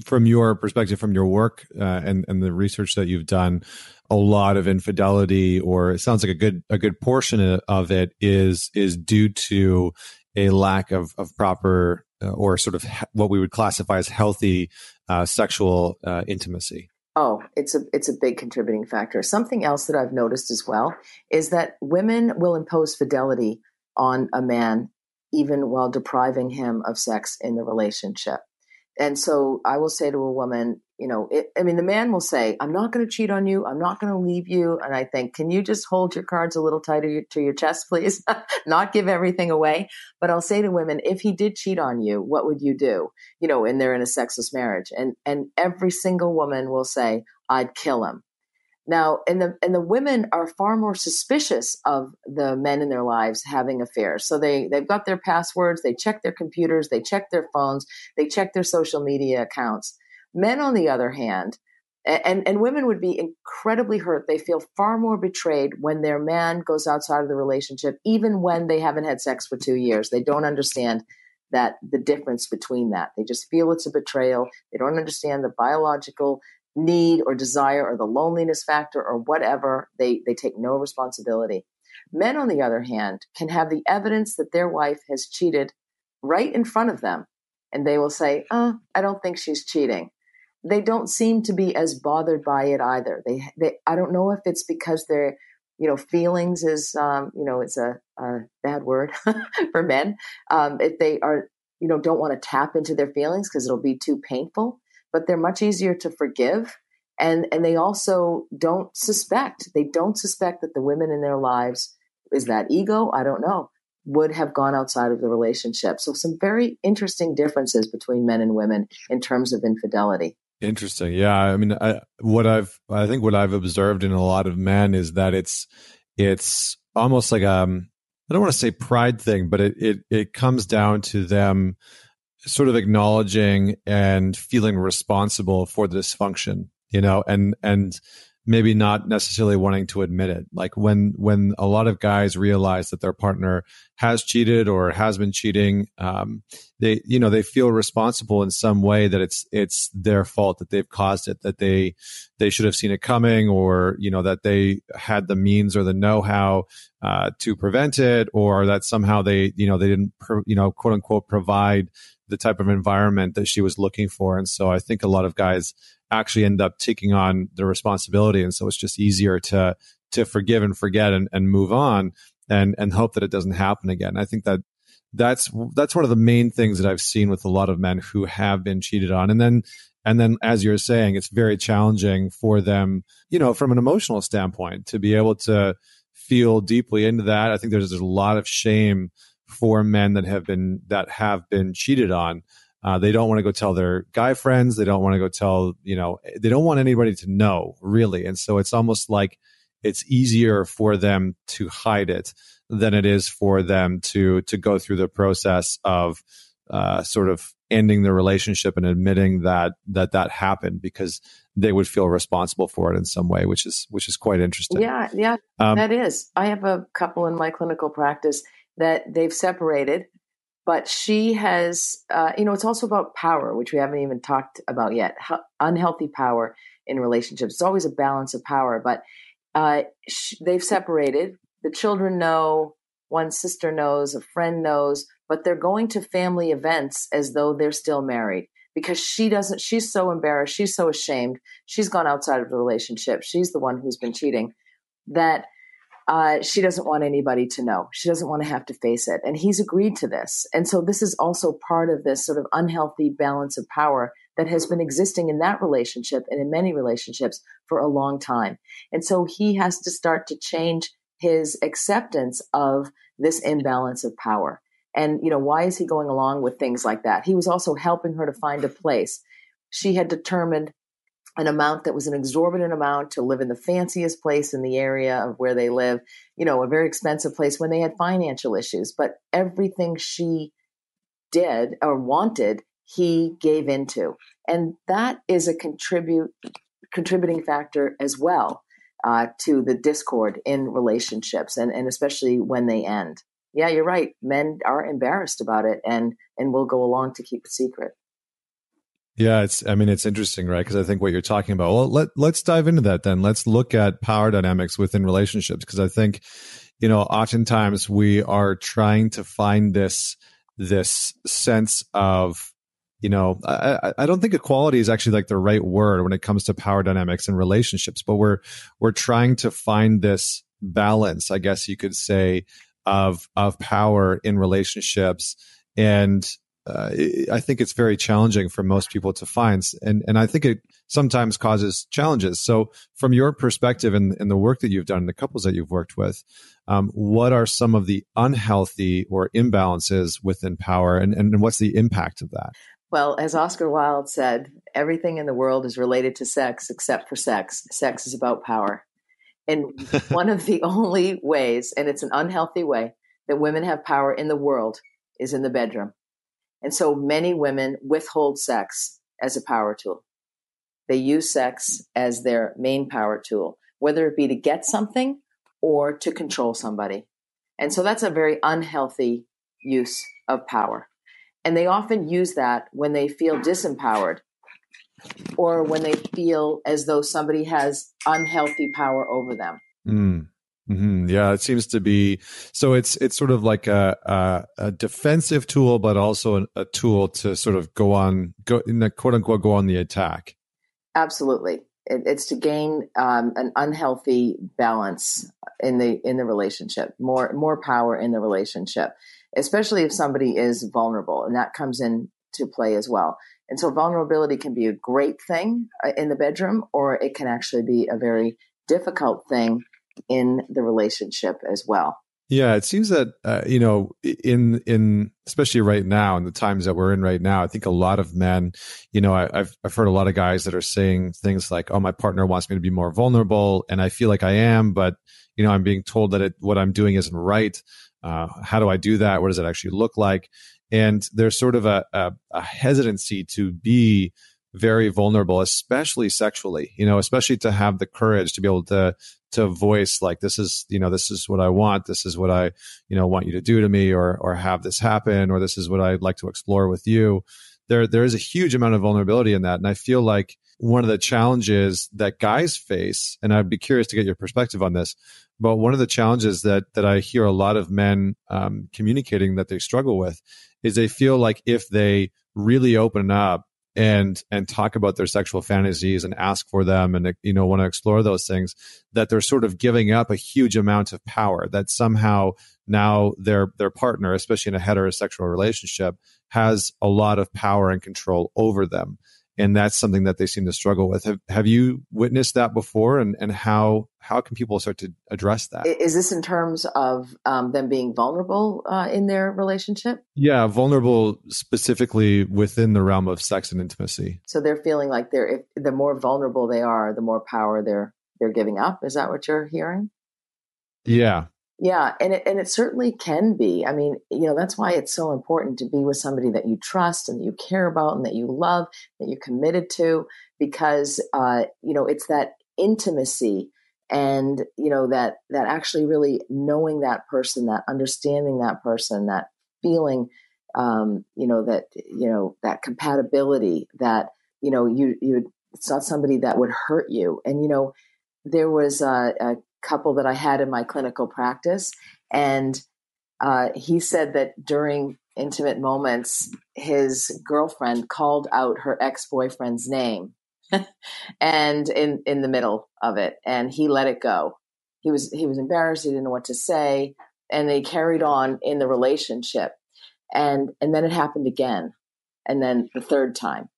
from your perspective, from your work uh, and and the research that you've done, a lot of infidelity, or it sounds like a good a good portion of it is is due to a lack of of proper uh, or sort of he- what we would classify as healthy uh, sexual uh, intimacy. Oh, it's a it's a big contributing factor. Something else that I've noticed as well is that women will impose fidelity on a man even while depriving him of sex in the relationship. And so I will say to a woman, you know, it, I mean, the man will say, I'm not going to cheat on you. I'm not going to leave you. And I think, can you just hold your cards a little tighter to your chest, please? not give everything away. But I'll say to women, if he did cheat on you, what would you do? You know, and they're in a sexless marriage. And, and every single woman will say, I'd kill him. Now, and the and the women are far more suspicious of the men in their lives having affairs. So they they've got their passwords, they check their computers, they check their phones, they check their social media accounts. Men, on the other hand, and and women would be incredibly hurt. They feel far more betrayed when their man goes outside of the relationship, even when they haven't had sex for two years. They don't understand that the difference between that. They just feel it's a betrayal. They don't understand the biological need or desire or the loneliness factor or whatever, they, they take no responsibility. Men, on the other hand, can have the evidence that their wife has cheated right in front of them, and they will say, oh, I don't think she's cheating. They don't seem to be as bothered by it either. They, they I don't know if it's because their, you know, feelings is, um, you know, it's a, a bad word for men. Um, if they are, you know, don't want to tap into their feelings because it'll be too painful but they're much easier to forgive. And, and they also don't suspect, they don't suspect that the women in their lives, is that ego? I don't know, would have gone outside of the relationship. So some very interesting differences between men and women in terms of infidelity. Interesting. Yeah. I mean, I, what I've, I think what I've observed in a lot of men is that it's, it's almost like, um, I don't want to say pride thing, but it, it, it comes down to them sort of acknowledging and feeling responsible for the dysfunction, you know, and and maybe not necessarily wanting to admit it. Like when when a lot of guys realize that their partner has cheated or has been cheating, um, they you know they feel responsible in some way that it's it's their fault that they've caused it, that they they should have seen it coming, or you know that they had the means or the know how uh, to prevent it, or that somehow they you know they didn't you know quote unquote provide the type of environment that she was looking for. And so I think a lot of guys actually end up taking on the responsibility. And so it's just easier to to forgive and forget and, and move on and and hope that it doesn't happen again. I think that that's that's one of the main things that I've seen with a lot of men who have been cheated on. And then and then as you're saying, it's very challenging for them, you know, from an emotional standpoint to be able to feel deeply into that. I think there's, there's a lot of shame for men that have been that have been cheated on. Uh, they don't want to go tell their guy friends. They don't want to go tell you know. They don't want anybody to know really, and so it's almost like it's easier for them to hide it than it is for them to to go through the process of uh, sort of ending the relationship and admitting that that that happened because they would feel responsible for it in some way, which is which is quite interesting. Yeah, yeah, um, that is. I have a couple in my clinical practice that they've separated. But she has, uh, you know, it's also about power, which we haven't even talked about yet. Unhealthy power in relationships. It's always a balance of power, but uh, sh- they've separated. The children know, one sister knows, a friend knows, but they're going to family events as though they're still married because she doesn't, she's so embarrassed. She's so ashamed. She's gone outside of the relationship. She's the one who's been cheating that uh, she doesn't want anybody to know. She doesn't want to have to face it. And he's agreed to this. And so this is also part of this sort of unhealthy balance of power that has been existing in that relationship and in many relationships for a long time. And so he has to start to change his acceptance of this imbalance of power. And, you know, why is he going along with things like that? He was also helping her to find a place. She had determined an amount that was an exorbitant amount to live in the fanciest place in the area of where they live, you know, a very expensive place when they had financial issues. But everything she did or wanted, he gave into. And that is a contribute contributing factor as well uh, to the discord in relationships and, and especially when they end. Yeah, you're right. Men are embarrassed about it and and will go along to keep it secret. Yeah, it's. I mean, it's interesting, right? Because I think what you're talking about. Well, let let's dive into that then. Let's look at power dynamics within relationships because I think, you know, oftentimes we are trying to find this this sense of, you know, I, I don't think equality is actually like the right word when it comes to power dynamics and relationships, but we're we're trying to find this balance, I guess you could say, of of power in relationships and uh, I think it's very challenging for most people to find, and and I think it sometimes causes challenges. So, from your perspective and, and the work that you've done, and the couples that you've worked with, um, what are some of the unhealthy or imbalances within power, and, and what's the impact of that? Well, as Oscar Wilde said, everything in the world is related to sex except for sex. Sex is about power. And one of the only ways, and it's an unhealthy way, that women have power in the world is in the bedroom. And so many women withhold sex as a power tool. They use sex as their main power tool, whether it be to get something or to control somebody. And so that's a very unhealthy use of power. And they often use that when they feel disempowered or when they feel as though somebody has unhealthy power over them. Mm. Mm-hmm. Yeah, it seems to be so. It's it's sort of like a a, a defensive tool, but also a, a, tool to sort of go on, go in the quote unquote, go on the attack. Absolutely, it, it's to gain um, an unhealthy balance in the in the relationship, more more power in the relationship, especially if somebody is vulnerable, and that comes in to play as well. And so, vulnerability can be a great thing uh, in the bedroom, or it can actually be a very difficult thing in the relationship as well. Yeah, it seems that uh, you know, in in especially right now in the times that we're in right now, I think a lot of men, you know, I, have I've heard a lot of guys that are saying things like, "Oh, my partner wants me to be more vulnerable, and I feel like I am, but you know, I'm being told that it, what I'm doing isn't right. Uh, how do I do that? What does it actually look like?" And there's sort of a, a, a hesitancy to be very vulnerable, especially sexually, you know, especially to have the courage to be able to to voice like this is you know this is what i want this is what i you know want you to do to me or or have this happen or this is what i'd like to explore with you. There there is a huge amount of vulnerability in that and i feel like one of the challenges that guys face and i'd be curious to get your perspective on this but one of the challenges that that i hear a lot of men um, communicating that they struggle with is they feel like if they really open up and and talk about their sexual fantasies and ask for them and you know want to explore those things that they're sort of giving up a huge amount of power that somehow now their their partner especially in a heterosexual relationship has a lot of power and control over them and that's something that they seem to struggle with. Have Have you witnessed that before, and and how how can people start to address that? Is this in terms of um, them being vulnerable uh, in their relationship? Yeah, vulnerable specifically within the realm of sex and intimacy. So they're feeling like they're if, the more vulnerable they are, the more power they're they're giving up. Is that what you're hearing? Yeah, yeah, and it and it certainly can be. I mean, you know, that's why it's so important to be with somebody that you trust and that you care about and that you love, that you're committed to, because uh, you know, it's that intimacy and you know that that actually really knowing that person, that understanding that person, that feeling, um, you know, that you know that compatibility, that you know, you you it's not somebody that would hurt you, and you know, there was a, a couple that I had in my clinical practice. And uh, he said that during intimate moments, his girlfriend called out her ex boyfriend's name and in, in the middle of it, and he let it go. He was he was embarrassed. He didn't know what to say, and they carried on in the relationship. And and then it happened again, and then the third time,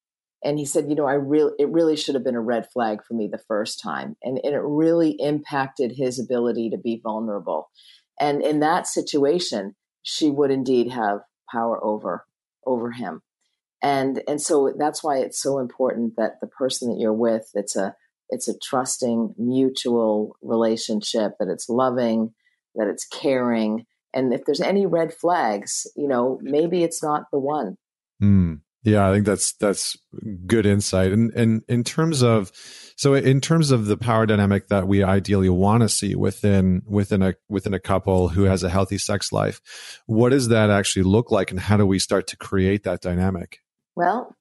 and he said, you know, I really, it really should have been a red flag for me the first time. And, and it really impacted his ability to be vulnerable. And in that situation, she would indeed have power over, over him. And, and so that's why it's so important that the person that you're with, it's a, it's a trusting, mutual relationship, that it's loving, that it's caring. And if there's any red flags, you know, maybe it's not the one. Mm. Yeah, I think that's that's good insight. And and in terms of so in terms of the power dynamic that we ideally want to see within within a within a couple who has a healthy sex life, what does that actually look like and how do we start to create that dynamic? Well,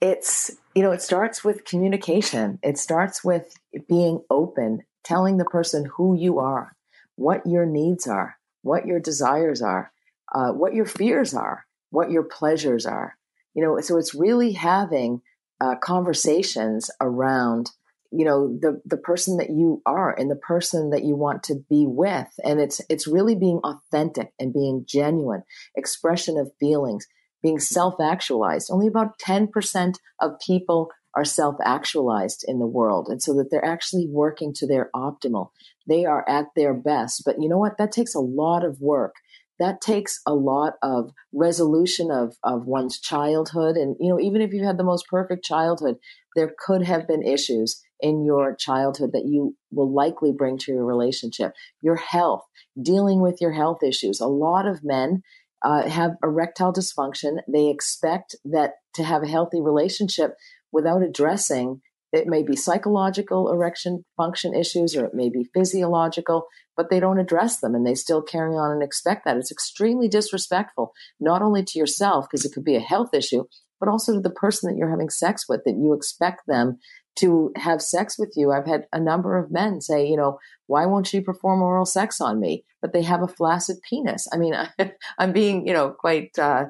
it's you know it starts with communication it starts with being open telling the person who you are what your needs are what your desires are uh, what your fears are what your pleasures are you know so it's really having uh, conversations around you know the the person that you are and the person that you want to be with and it's it's really being authentic and being genuine expression of feelings being self actualized. Only about 10% of people are self actualized in the world. And so that they're actually working to their optimal. They are at their best. But you know what? That takes a lot of work. That takes a lot of resolution of, of one's childhood. And, you know, even if you had the most perfect childhood, there could have been issues in your childhood that you will likely bring to your relationship. Your health, dealing with your health issues. A lot of men uh, have erectile dysfunction. They expect that to have a healthy relationship without addressing it may be psychological erection function issues or it may be physiological, but they don't address them and they still carry on and expect that. It's extremely disrespectful, not only to yourself, because it could be a health issue, but also to the person that you're having sex with, that you expect them to have sex with you. I've had a number of men say, you know, why won't you perform oral sex on me? But they have a flaccid penis. I mean, I'm being, you know, quite, uh,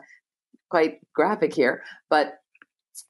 quite graphic here, but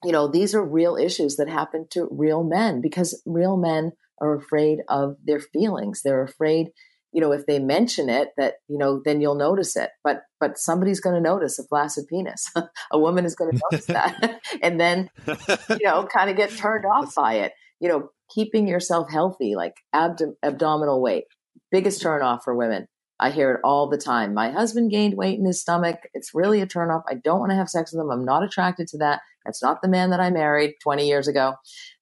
you know, these are real issues that happen to real men because real men are afraid of their feelings. They're afraid you know, if they mention it, that you know, then you'll notice it. But but somebody's going to notice a flaccid penis. a woman is going to notice that, and then you know, kind of get turned off by it. You know, keeping yourself healthy, like abdom- abdominal weight, biggest turn off for women. I hear it all the time. My husband gained weight in his stomach. It's really a turn off. I don't want to have sex with him. I'm not attracted to that. That's not the man that I married 20 years ago.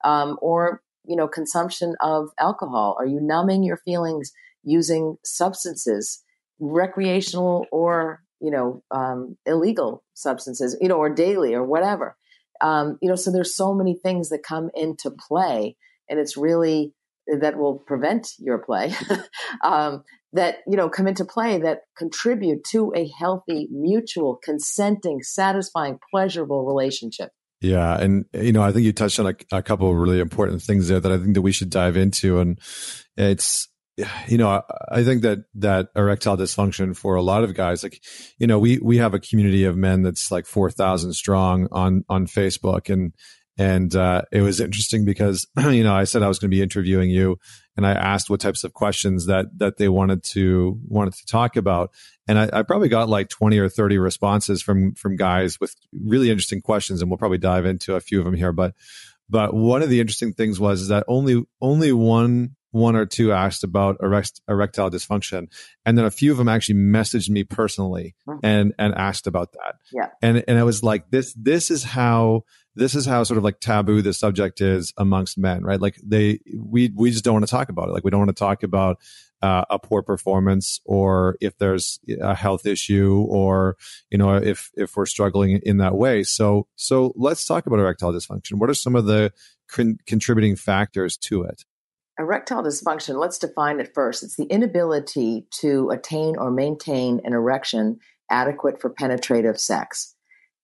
Um, or, you know, consumption of alcohol. Are you numbing your feelings using substances, recreational or you know um, illegal substances, you know, or daily or whatever. Um, you know, so there's so many things that come into play, and it's really that will prevent your play um, that you know come into play that contribute to a healthy, mutual, consenting, satisfying, pleasurable relationship. Yeah, and you know, I think you touched on a, a couple of really important things there that I think that we should dive into, and it's you know, I think that that erectile dysfunction for a lot of guys, like, you know, we we have a community of men that's like four thousand strong on on Facebook, and and uh, it was interesting because you know I said I was going to be interviewing you, and I asked what types of questions that that they wanted to wanted to talk about, and I, I probably got like twenty or thirty responses from from guys with really interesting questions, and we'll probably dive into a few of them here, but. But one of the interesting things was that only only one one or two asked about erect, erectile dysfunction, and then a few of them actually messaged me personally mm-hmm. and and asked about that. Yeah, and and I was like, this this is how this is how sort of like taboo the subject is amongst men, right? Like they we we just don't want to talk about it. Like we don't want to talk about uh, a poor performance or if there's a health issue or you know if if we're struggling in that way. So so let's talk about erectile dysfunction. What are some of the con- contributing factors to it? Erectile dysfunction, let's define it first. It's the inability to attain or maintain an erection adequate for penetrative sex.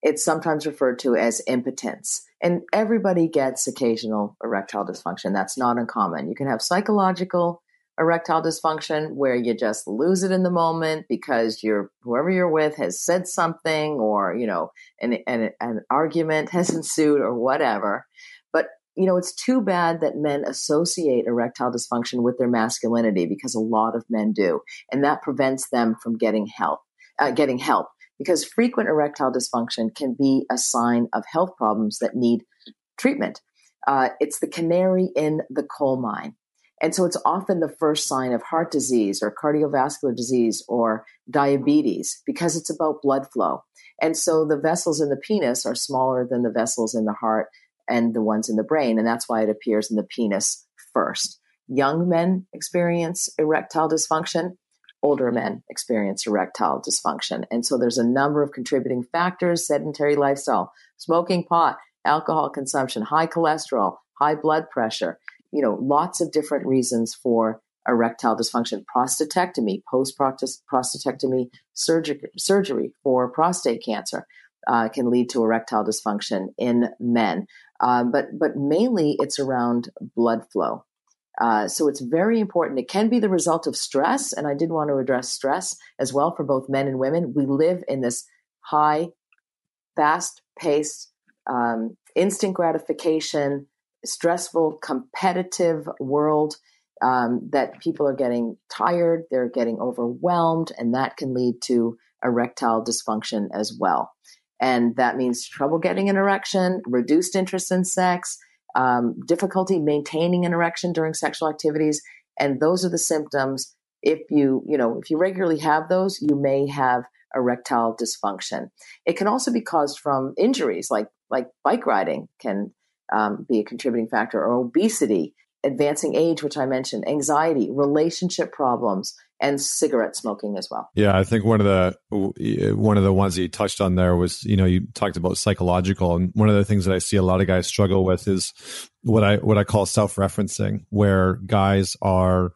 It's sometimes referred to as impotence. And everybody gets occasional erectile dysfunction. That's not uncommon. You can have psychological erectile dysfunction where you just lose it in the moment because you're whoever you're with has said something or you know an, an, an argument has ensued or whatever but you know, it's too bad that men associate erectile dysfunction with their masculinity because a lot of men do, and that prevents them from getting help. Uh, getting help because frequent erectile dysfunction can be a sign of health problems that need treatment. Uh, it's the canary in the coal mine. And so it's often the first sign of heart disease or cardiovascular disease or diabetes because it's about blood flow. And so the vessels in the penis are smaller than the vessels in the heart and the ones in the brain. And that's why it appears in the penis first. Young men experience erectile dysfunction. Older men experience erectile dysfunction. And so there's a number of contributing factors sedentary lifestyle, smoking pot, alcohol consumption, high cholesterol, high blood pressure, you know, lots of different reasons for erectile dysfunction, prostatectomy, post prostatectomy surgery, surgery for prostate cancer uh, can lead to erectile dysfunction in men. Uh, but but mainly it's around blood flow. Uh, so it's very important. It can be the result of stress, and I did want to address stress as well for both men and women. We live in this high, fast-paced, um, instant gratification, stressful, competitive world um, that people are getting tired, they're getting overwhelmed, and that can lead to erectile dysfunction as well. And that means trouble getting an erection, reduced interest in sex, um, difficulty maintaining an erection during sexual activities. And those are the symptoms. If you, you know, if you regularly have those, you may have erectile dysfunction. It can also be caused from injuries like, like bike riding can um, be a contributing factor or obesity advancing age, which I mentioned, anxiety, relationship problems, and cigarette smoking as well. Yeah, I think one of the one of the ones that you touched on there was, you know, you talked about psychological, and one of the things that I see a lot of guys struggle with is what I what I call self-referencing, where guys are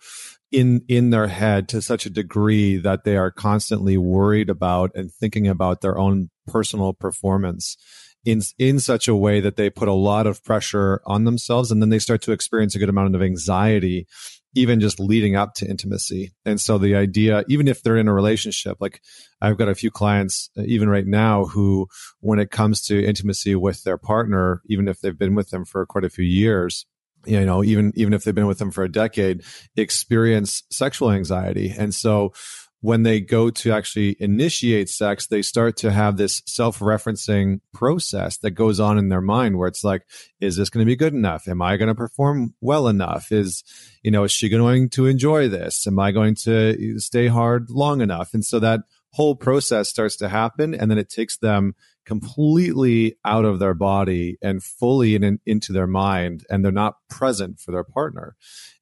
in in their head to such a degree that they are constantly worried about and thinking about their own personal performance in in such a way that they put a lot of pressure on themselves and then they start to experience a good amount of anxiety even just leading up to intimacy. And so the idea even if they're in a relationship like i've got a few clients uh, even right now who when it comes to intimacy with their partner even if they've been with them for quite a few years you know even even if they've been with them for a decade experience sexual anxiety. And so when they go to actually initiate sex, they start to have this self referencing process that goes on in their mind where it's like, is this going to be good enough? Am I going to perform well enough? Is, you know, is she going to enjoy this? Am I going to stay hard long enough? And so that whole process starts to happen. And then it takes them completely out of their body and fully in, in, into their mind. And they're not present for their partner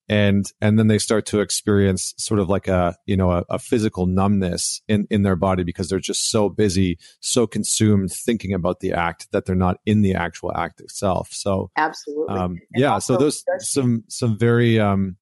and and then they start to experience sort of like a you know a, a, physical numbness in in their body because they're just so busy so consumed thinking about the act that they're not in the actual act itself. So absolutely. um, yeah so those some some very um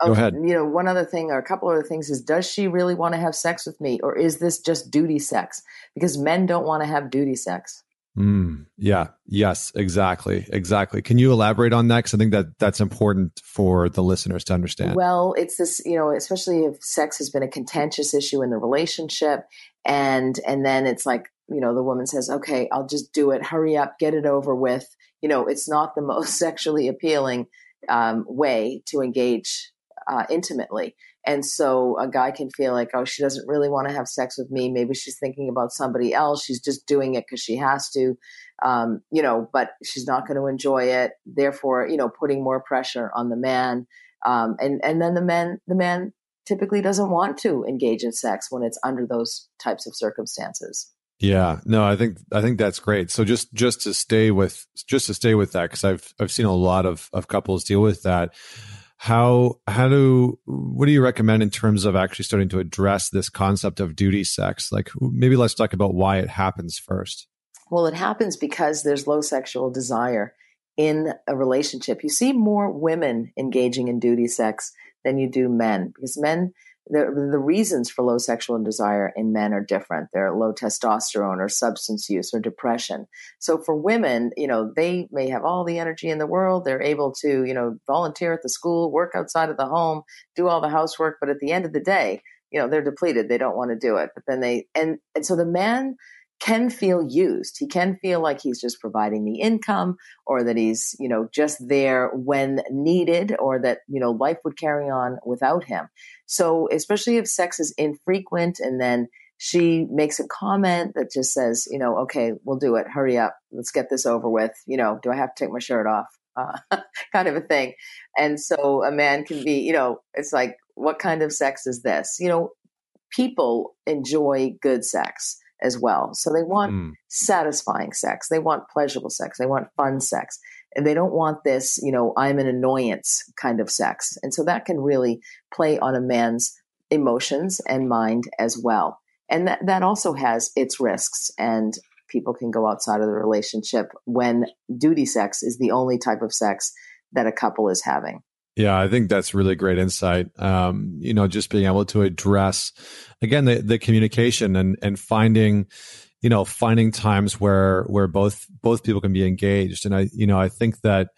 oh, go ahead. you know one other thing or a couple of other things is does she really want to have sex with me or is this just duty sex? Because men don't want to have duty sex Mm, yeah. Yes. Exactly. Exactly. Can you elaborate on that? Because I think that that's important for the listeners to understand. Well, it's this, you know, especially if sex has been a contentious issue in the relationship, and and then it's like, you know, the woman says, "Okay, I'll just do it. Hurry up, get it over with." You know, it's not the most sexually appealing um, way to engage uh, intimately. And so a guy can feel like, oh, she doesn't really want to have sex with me. Maybe she's thinking about somebody else. She's just doing it because she has to, um, you know, but she's not going to enjoy it. Therefore, you know, putting more pressure on the man. Um, and, and then the man, the man typically doesn't want to engage in sex when it's under those types of circumstances. Yeah, no, I think I think that's great. So just just to stay with just to stay with that because I've I've seen a lot of of couples deal with that how how do what do you recommend in terms of actually starting to address this concept of duty sex? Like maybe let's talk about why it happens first. Well it happens because there's low sexual desire in a relationship. You see more women engaging in duty sex than you do men because men the, the reasons for low sexual desire in men are different. They're low testosterone or substance use or depression. So for women, you know, they may have all the energy in the world. They're able to, you know, volunteer at the school, work outside of the home, do all the housework. But at the end of the day, you know, they're depleted. They don't want to do it. But then they, and, and so the man can feel used. He can feel like he's just providing the income or that he's, you know, just there when needed or that, you know, life would carry on without him. So, especially if sex is infrequent and then she makes a comment that just says, you know, okay, we'll do it. Hurry up. Let's get this over with. You know, do I have to take my shirt off? Uh, kind of a thing. And so a man can be, you know, it's like, what kind of sex is this? You know, people enjoy good sex as well. So they want mm. satisfying sex. They want pleasurable sex. They want fun sex. And they don't want this, you know, I'm an annoyance kind of sex. And so that can really play on a man's emotions and mind as well. And that, that also has its risks. And people can go outside of the relationship when duty sex is the only type of sex that a couple is having. Yeah, I think that's really great insight. Um, you know, just being able to address again the, the communication and and finding you know finding times where where both both people can be engaged and i you know i think that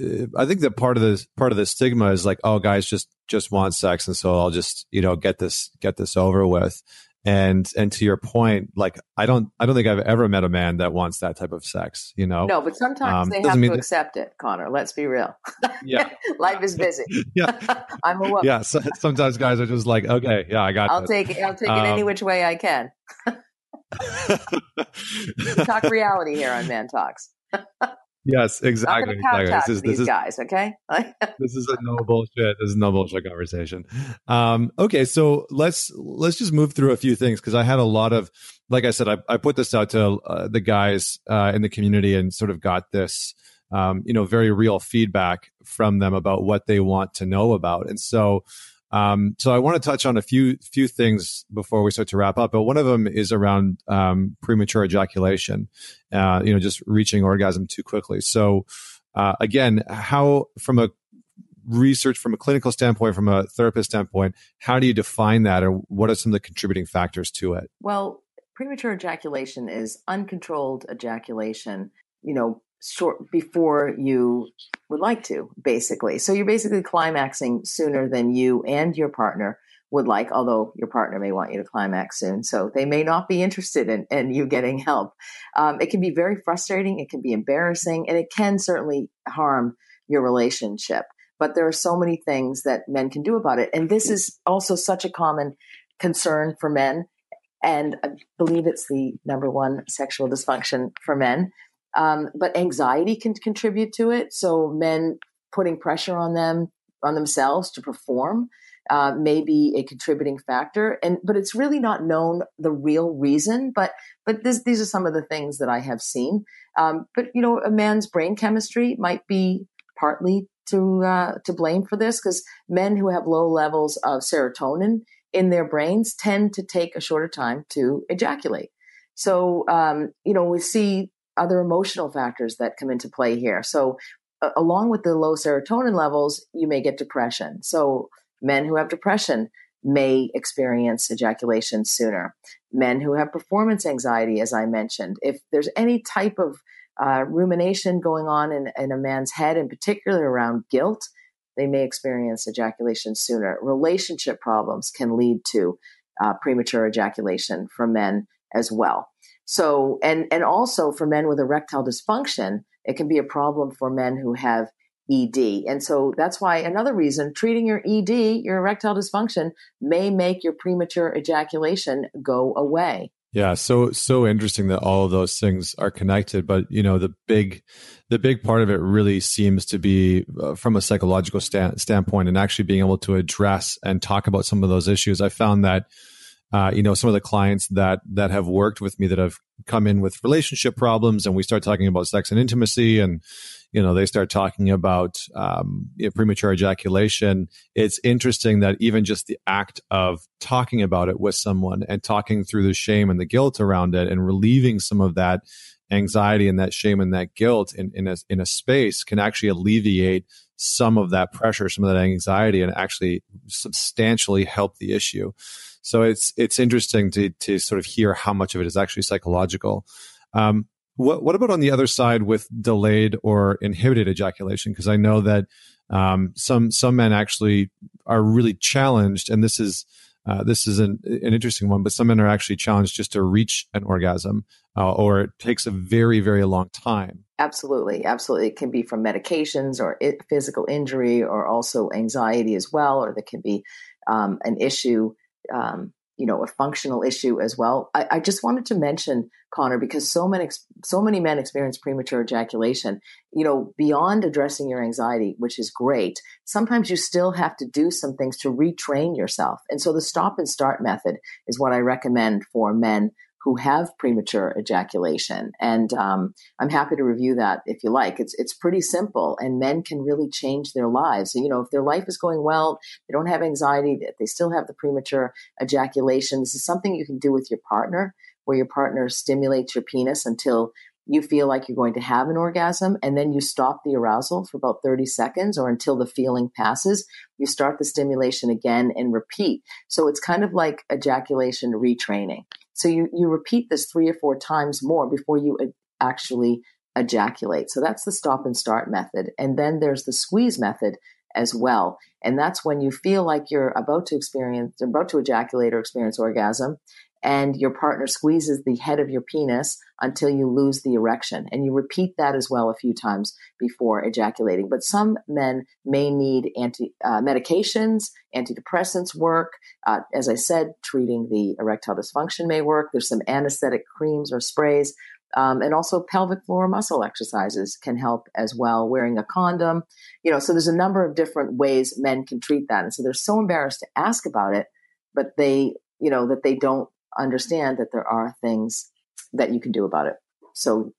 uh, i think that part of this part of the stigma is like oh guys just just want sex and so i'll just you know get this get this over with and and to your point like i don't i don't think i've ever met a man that wants that type of sex you know? No but sometimes um, they have to that, accept it connor let's be real. Yeah. Life is busy. Yeah. I'm a woman. Yeah so, sometimes guys are just like okay yeah i got i'll this. take it i'll take um, it any um, which way i can. Talk reality here on ManTalks Yes, exactly. exactly. This is, these is, guys, okay? this is a no bullshit. This is no bullshit conversation. Um, okay, so let's let's just move through a few things because I had a lot of, like I said, I, I put this out to uh, the guys uh, in the community and sort of got this, um, you know, very real feedback from them about what they want to know about, and so um, so I want to touch on a few few things before we start to wrap up. But one of them is around um, premature ejaculation. Uh, you know, just reaching orgasm too quickly. So uh, again, how from a research from a clinical standpoint, from a therapist standpoint, how do you define that, or what are some of the contributing factors to it? Well, premature ejaculation is uncontrolled ejaculation. You know, short before you would like to, basically. So you're basically climaxing sooner than you and your partner would like, although your partner may want you to climax soon. So they may not be interested in, in you getting help. Um, it can be very frustrating, it can be embarrassing, and it can certainly harm your relationship. But there are so many things that men can do about it. And this is also such a common concern for men. And I believe it's the number one sexual dysfunction for men. Um, but anxiety can contribute to it. So men putting pressure on them, on themselves to perform, uh, may be a contributing factor. And but it's really not known the real reason. But but this, these are some of the things that I have seen. Um, but you know, a man's brain chemistry might be partly to uh, to blame for this because men who have low levels of serotonin in their brains tend to take a shorter time to ejaculate. So um, you know, we see other emotional factors that come into play here. So, uh, along with the low serotonin levels, you may get depression. So, men who have depression may experience ejaculation sooner. Men who have performance anxiety, as I mentioned, if there's any type of uh, rumination going on in, in a man's head, in particular around guilt, they may experience ejaculation sooner. Relationship problems can lead to uh, premature ejaculation for men as well. So, and, and also for men with erectile dysfunction, it can be a problem for men who have ED. And so that's why another reason treating your ED, your erectile dysfunction, may make your premature ejaculation go away. Yeah, so so interesting that all of those things are connected, but you know the big the big part of it really seems to be uh, from a psychological stand, standpoint and actually being able to address and talk about some of those issues. I found that uh, you know, some of the clients that that have worked with me that have come in with relationship problems, and we start talking about sex and intimacy, and you know, they start talking about um, you know, premature ejaculation. It's interesting that even just the act of talking about it with someone and talking through the shame and the guilt around it, and relieving some of that anxiety and that shame and that guilt in, in a in a space can actually alleviate some of that pressure, some of that anxiety, and actually substantially help the issue. So it's it's interesting to to sort of hear how much of it is actually psychological. Um, what what about on the other side with delayed or inhibited ejaculation? Because I know that um, some some men actually are really challenged, and this is uh, this is an, an interesting one. But some men are actually challenged just to reach an orgasm, uh, or it takes a very very long time. Absolutely, absolutely. It can be from medications or it, physical injury, or also anxiety as well, or there can be um, an issue um, you know a functional issue as well. I, I, just wanted to mention Connor because so many so many men experience premature ejaculation. You know, beyond addressing your anxiety, which is great, sometimes you still have to do some things to retrain yourself. And so the stop and start method is what I recommend for men who have premature ejaculation. And um, I'm happy to review that if you like. It's it's pretty simple, and men can really change their lives. So, you know, if their life is going well, they don't have anxiety, they still have the premature ejaculation. This is something you can do with your partner, where your partner stimulates your penis until you feel like you're going to have an orgasm and then you stop the arousal for about 30 seconds or until the feeling passes you start the stimulation again and repeat so it's kind of like ejaculation retraining So you, you repeat this three or four times more before you uh, actually ejaculate. So that's the stop and start method. And then there's the squeeze method as well. And that's when you feel like you're about to experience, about to ejaculate or experience orgasm and your partner squeezes the head of your penis until you lose the erection. And you repeat that as well a few times before ejaculating. But some men may need anti uh, medications, antidepressants work. Uh, as I said, treating the erectile dysfunction may work. There's some anesthetic creams or sprays. Um, and also pelvic floor muscle exercises can help as well. Wearing a condom, you know. So there's a number of different ways men can treat that, and so they're so embarrassed to ask about it, but they, you know, that they don't understand that there are things that you can do about it. So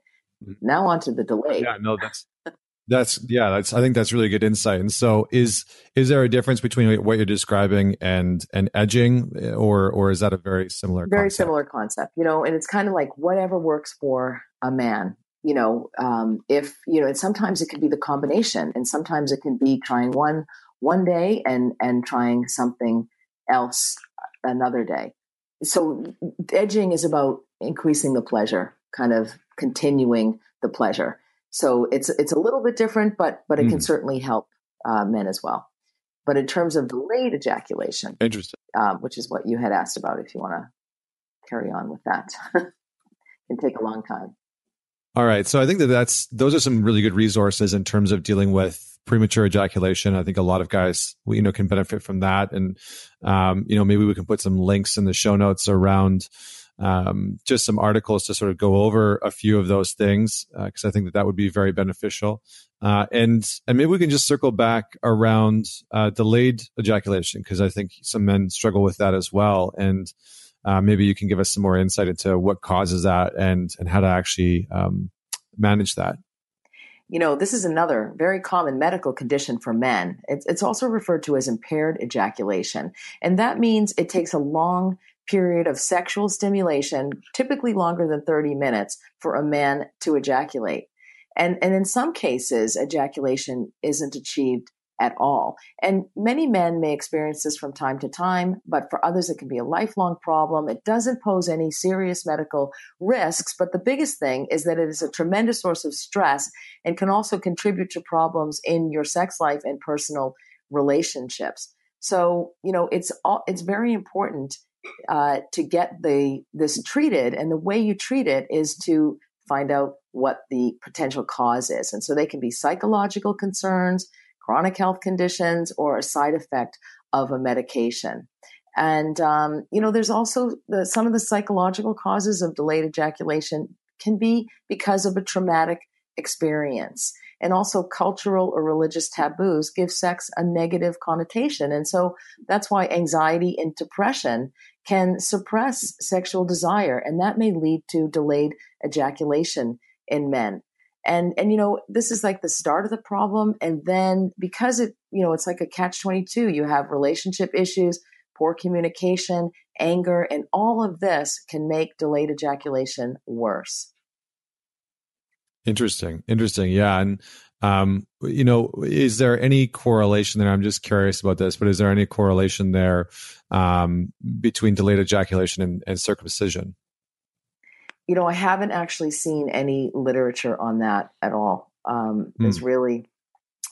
mm-hmm. now on to the delay. Yeah, no, that's that's yeah, that's I think that's really good insight. And so is is there a difference between what you're describing and and edging or or is that a very similar very concept? similar concept, you know, and it's kind of like whatever works for a man. You know, um, if you know, and sometimes it can be the combination, and sometimes it can be trying one one day and and trying something else another day so edging is about increasing the pleasure, kind of continuing the pleasure. So it's it's a little bit different, but but it mm. can certainly help uh, men as well. But in terms of delayed ejaculation, interesting, um, which is what you had asked about, if you want to carry on with that, can take a long time. All right, so I think that that's those are some really good resources in terms of dealing with premature ejaculation. I think a lot of guys, you know, can benefit from that. And, um, you know, maybe we can put some links in the show notes around um, just some articles to sort of go over a few of those things because uh, I think that that would be very beneficial. Uh, and and maybe we can just circle back around uh, delayed ejaculation because I think some men struggle with that as well. And uh, maybe you can give us some more insight into what causes that and and how to actually um, manage that. You know, this is another very common medical condition for men. It's, it's also referred to as impaired ejaculation. And that means it takes a long period of sexual stimulation, typically longer than 30 minutes, for a man to ejaculate. And, and in some cases, ejaculation isn't achieved at all. And many men may experience this from time to time, but for others, it can be a lifelong problem. It doesn't pose any serious medical risks, but the biggest thing is that it is a tremendous source of stress and can also contribute to problems in your sex life and personal relationships. So, you know, it's all, it's very important uh, to get the this treated, and the way you treat it is to find out what the potential cause is. And so they can be psychological concerns, chronic health conditions or a side effect of a medication. And, um, you know, there's also the, some of the psychological causes of delayed ejaculation can be because of a traumatic experience. And also, cultural or religious taboos give sex a negative connotation. And so that's why anxiety and depression can suppress sexual desire, and that may lead to delayed ejaculation in men and and you know this is like the start of the problem. And then because it you know it's like a catch 22 you have relationship issues poor communication anger and all of this can make delayed ejaculation worse. Interesting. Interesting. Yeah. And um you know is there any correlation there? I'm just curious about this but is there any correlation there um between delayed ejaculation and, and circumcision you know, I haven't actually seen any literature on that at all. Um, mm. It's really,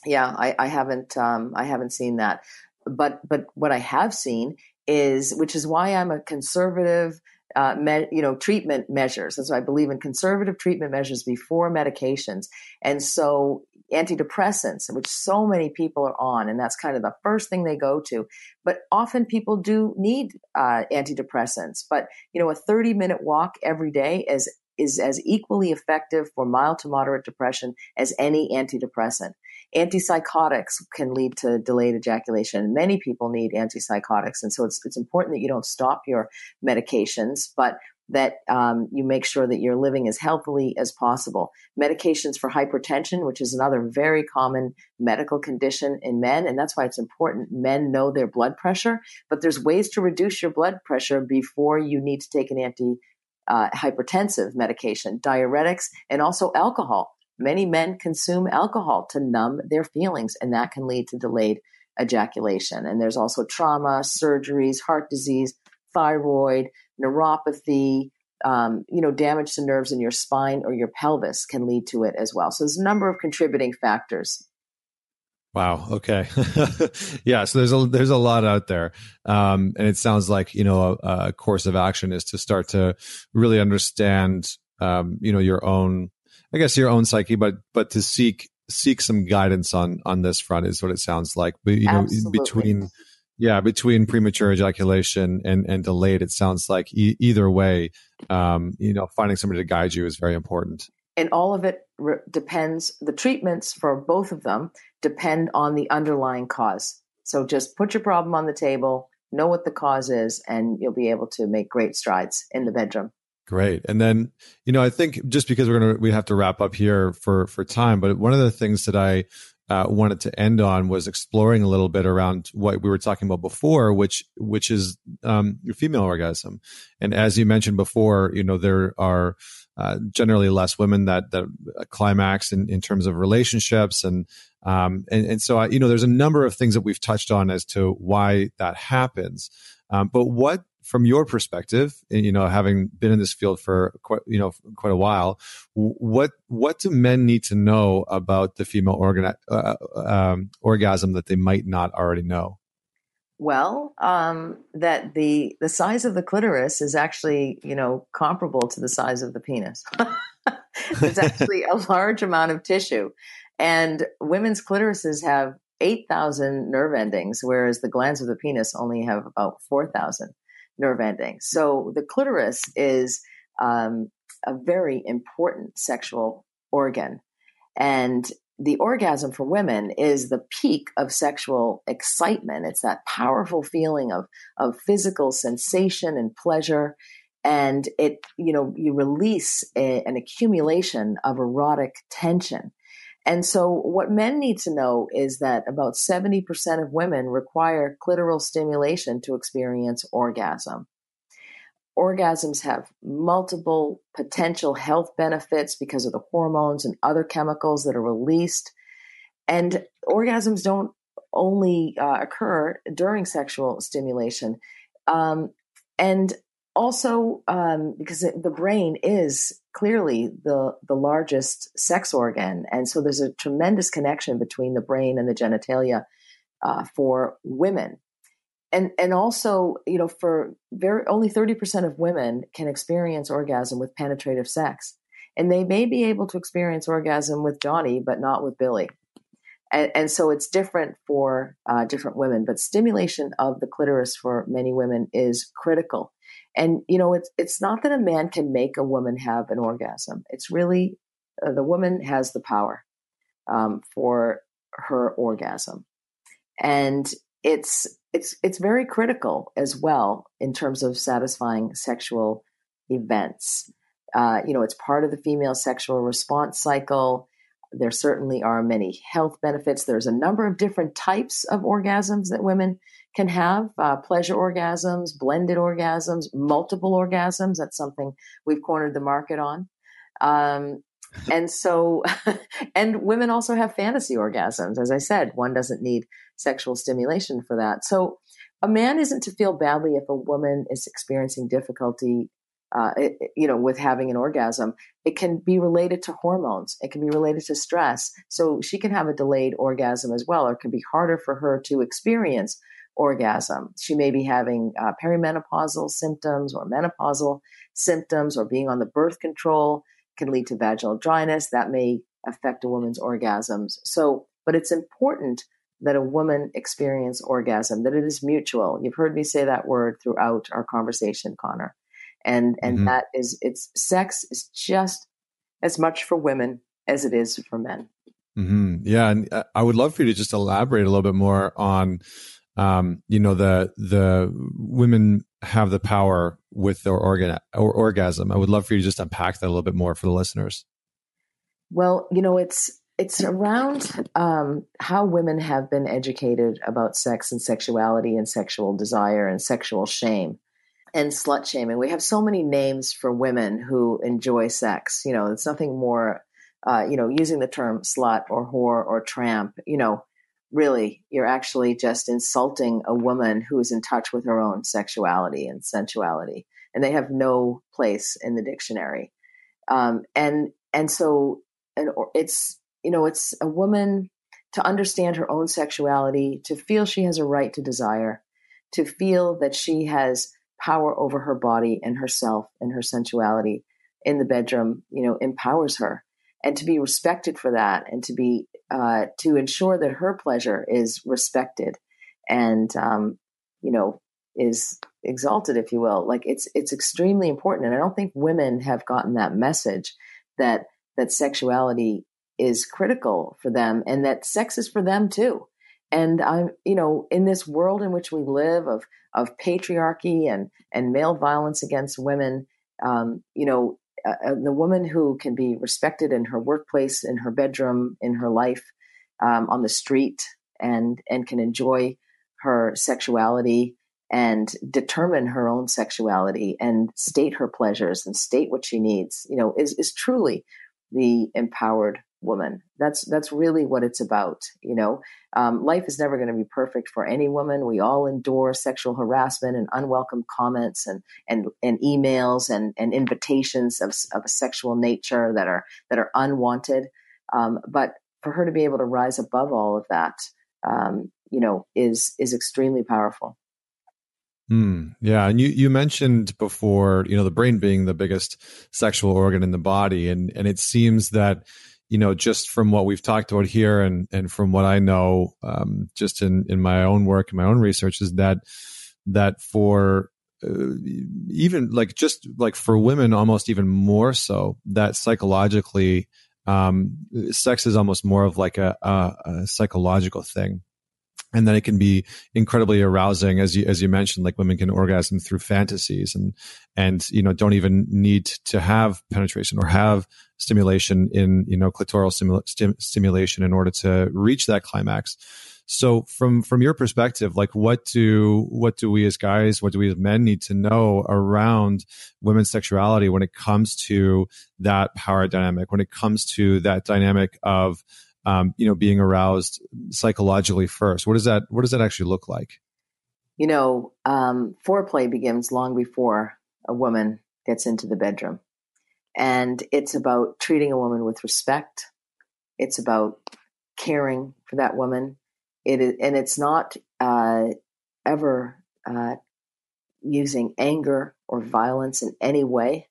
yeah, I, I haven't, um, I haven't seen that. But, but what I have seen is, which is why I'm a conservative, uh, me, you know, treatment measures. That's why I believe in conservative treatment measures before medications. And so antidepressants, which so many people are on, and that's kind of the first thing they go to. But often people do need uh, antidepressants. But you know, a 30 minute walk every day is is as equally effective for mild to moderate depression as any antidepressant. Antipsychotics can lead to delayed ejaculation. Many people need antipsychotics, and so it's it's important that you don't stop your medications, but that um, you make sure that you're living as healthily as possible. Medications for hypertension, which is another very common medical condition in men, and that's why it's important men know their blood pressure. But there's ways to reduce your blood pressure before you need to take an anti uh, medication, diuretics, and also alcohol. Many men consume alcohol to numb their feelings, and that can lead to delayed ejaculation. And there's also trauma, surgeries, heart disease, thyroid, neuropathy, um, you know, damage to nerves in your spine or your pelvis can lead to it as well. So there's a number of contributing factors. Wow. Okay. yeah. So there's a there's a lot out there, um, and it sounds like you know a, a, course of action is to start to really understand, um, you know, your own, I guess your own psyche, but but to seek seek some guidance on on this front is what it sounds like. But you know, Absolutely. between yeah, between premature ejaculation and, and delayed, it sounds like e- either way, um, you know, finding somebody to guide you is very important. And all of it re- depends, the treatments for both of them depend on the underlying cause. So just put your problem on the table, know what the cause is, and you'll be able to make great strides in the bedroom. Great. And then, you know, I think just because we're going to, we have to wrap up here for, for time, but one of the things that I uh, wanted to end on was exploring a little bit around what we were talking about before, which which is um, your female orgasm. And as you mentioned before, you know there are uh, generally less women that that climax in, in terms of relationships, and um, and and so I, you know there's a number of things that we've touched on as to why that happens. Um, but what from your perspective, you know, having been in this field for quite, you know, quite a while, what what do men need to know about the female organ, uh, um, orgasm that they might not already know? Well, um, that the the size of the clitoris is actually, you know, comparable to the size of the penis. There's actually a large amount of tissue, and women's clitorises have 8,000 nerve endings, whereas the glans of the penis only have about 4,000 nerve ending. So the clitoris is um, a very important sexual organ. And the orgasm for women is the peak of sexual excitement. It's that powerful feeling of, of physical sensation and pleasure. And it, you know, you release a, an accumulation of erotic tension. And so, what men need to know is that about 70% of women require clitoral stimulation to experience orgasm. Orgasms have multiple potential health benefits because of the hormones and other chemicals that are released. And orgasms don't only uh, occur during sexual stimulation. Um, and also um, because the brain is clearly the the largest sex organ, and so there's a tremendous connection between the brain and the genitalia uh, for women. And and also, you know, for very only thirty percent of women can experience orgasm with penetrative sex, and they may be able to experience orgasm with Johnny, but not with Billy. And, and so it's different for uh, different women, but stimulation of the clitoris for many women is critical and you know, it's it's not that a man can make a woman have an orgasm. It's really uh, the woman has the power um, for her orgasm, and it's it's it's very critical as well in terms of satisfying sexual events. Uh, you know, it's part of the female sexual response cycle. There certainly are many health benefits. There's a number of different types of orgasms that women can have uh, pleasure orgasms, blended orgasms, multiple orgasms. That's something we've cornered the market on. Um, and so, and women also have fantasy orgasms. As I said, one doesn't need sexual stimulation for that. So, a man isn't to feel badly if a woman is experiencing difficulty, uh, it, you know, with having an orgasm. It can be related to hormones. It can be related to stress. So she can have a delayed orgasm as well, or it can be harder for her to experience orgasm. She may be having uh, perimenopausal symptoms or menopausal symptoms or being on the birth control can lead to vaginal dryness. That may affect a woman's orgasms. So, but it's important that a woman experience orgasm, that it is mutual. You've heard me say that word throughout our conversation, Connor. And and mm-hmm. that is it's sex is just as much for women as it is for men. Mm-hmm. Yeah, and uh, I would love for you to just elaborate a little bit more on um, you know the the women have the power with their organ or orgasm. I would love for you to just unpack that a little bit more for the listeners. Well, you know, it's it's around um, how women have been educated about sex and sexuality and sexual desire and sexual shame and slut shaming. We have so many names for women who enjoy sex. You know, it's nothing more. Uh, you know, using the term slut or whore or tramp. You know, really you're actually just insulting a woman who's in touch with her own sexuality and sensuality and they have no place in the dictionary. Um, and and so and it's you know it's a woman to understand her own sexuality, to feel she has a right to desire, to feel that she has power over her body and herself and her sensuality in the bedroom, you know, empowers her. And to be respected for that and to be, uh, to ensure that her pleasure is respected and, um, you know, is exalted, if you will. Like it's, it's extremely important. And I don't think women have gotten that message that, that sexuality is critical for them and that sex is for them too. And I'm, you know, in this world in which we live of of patriarchy and and male violence against women, um, you know, uh, uh, the woman who can be respected in her workplace, in her bedroom, in her life, um, on the street, and and can enjoy her sexuality and determine her own sexuality and state her pleasures and state what she needs, you know, is is truly the empowered woman. That's that's really what it's about. You know, um, life is never going to be perfect for any woman. We all endure sexual harassment and unwelcome comments and and and emails and and invitations of of a sexual nature that are that are unwanted. Um, but for her to be able to rise above all of that, um, you know, is is extremely powerful. Mm, yeah, and you you mentioned before, you know, the brain being the biggest sexual organ in the body, and and it seems that you know, just from what we've talked about here and, and from what I know, um, just in, in my own work and my own research is that, that for, uh, even like just like for women, almost even more so that psychologically, um, sex is almost more of like a, a, a psychological thing and then it can be incredibly arousing as you as you mentioned like women can orgasm through fantasies and and you know don't even need to have penetration or have stimulation in you know clitoral stim- stimulation in order to reach that climax. So from from your perspective like what do what do we as guys what do we as men need to know around women's sexuality when it comes to that power dynamic when it comes to that dynamic of um, you know, being aroused psychologically first? What does that What does that actually look like? You know, um, foreplay begins long before a woman gets into the bedroom, and it's about treating a woman with respect. It's about caring for that woman. It is, and it's not uh, ever uh, using anger or violence in any way.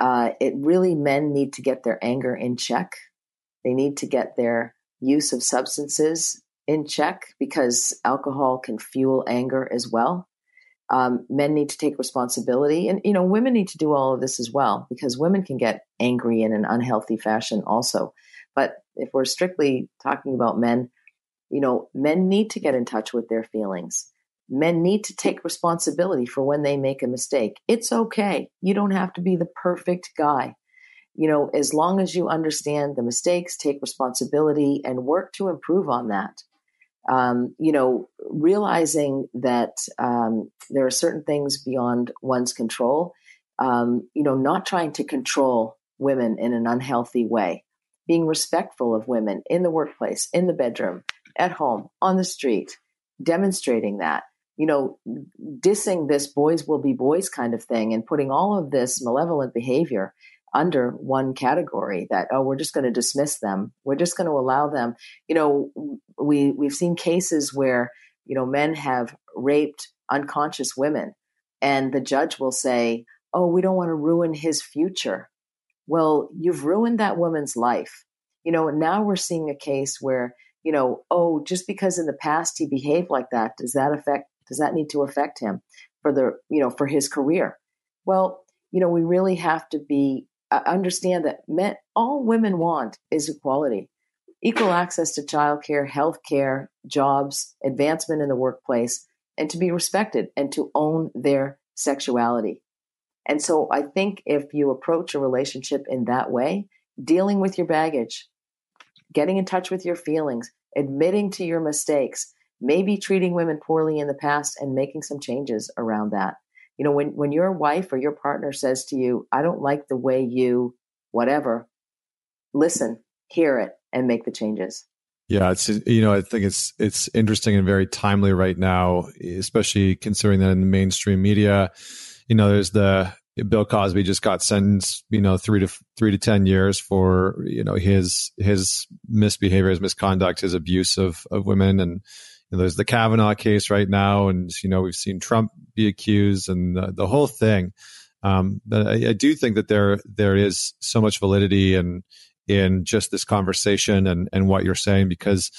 Uh, it really men need to get their anger in check they need to get their use of substances in check because alcohol can fuel anger as well. Um, men need to take responsibility, and you know, women need to do all of this as well because women can get angry in an unhealthy fashion also. But if we're strictly talking about men, you know, men need to get in touch with their feelings. Men need to take responsibility for when they make a mistake. It's okay. You don't have to be the perfect guy you know, as long as you understand the mistakes, take responsibility, and work to improve on that. Um, you know, realizing that um, there are certain things beyond one's control. Um, you know, not trying to control women in an unhealthy way, being respectful of women in the workplace, in the bedroom, at home, on the street, demonstrating that. You know, dissing this boys will be boys kind of thing and putting all of this malevolent behavior under one category that oh we're just going to dismiss them. We're just going to allow them. You know we we've seen cases where you know men have raped unconscious women and the judge will say oh we don't want to ruin his future. Well you've ruined that woman's life. You know now we're seeing a case where you know oh just because in the past he behaved like that does that affect does that need to affect him for the you know for his career? Well you know we really have to be understand that men, all women want is equality, equal access to childcare, health care, jobs, advancement in the workplace, and to be respected and to own their sexuality. And so I think if you approach a relationship in that way, dealing with your baggage, getting in touch with your feelings, admitting to your mistakes, maybe treating women poorly in the past and making some changes around that you know when when your wife or your partner says to you i don't like the way you whatever listen hear it and make the changes. Yeah it's you know i think it's it's interesting and very timely right now especially considering that in the mainstream media you know, there's the Bill Cosby just got sentenced, you know, three to three to ten years for you know his his misbehavior, his misconduct, his abuse of of women, and know, there's the Kavanaugh case right now, and you know we've seen Trump be accused, and the, the whole thing. Um, but I, I, do think that there there is so much validity in in just this conversation and and what you're saying because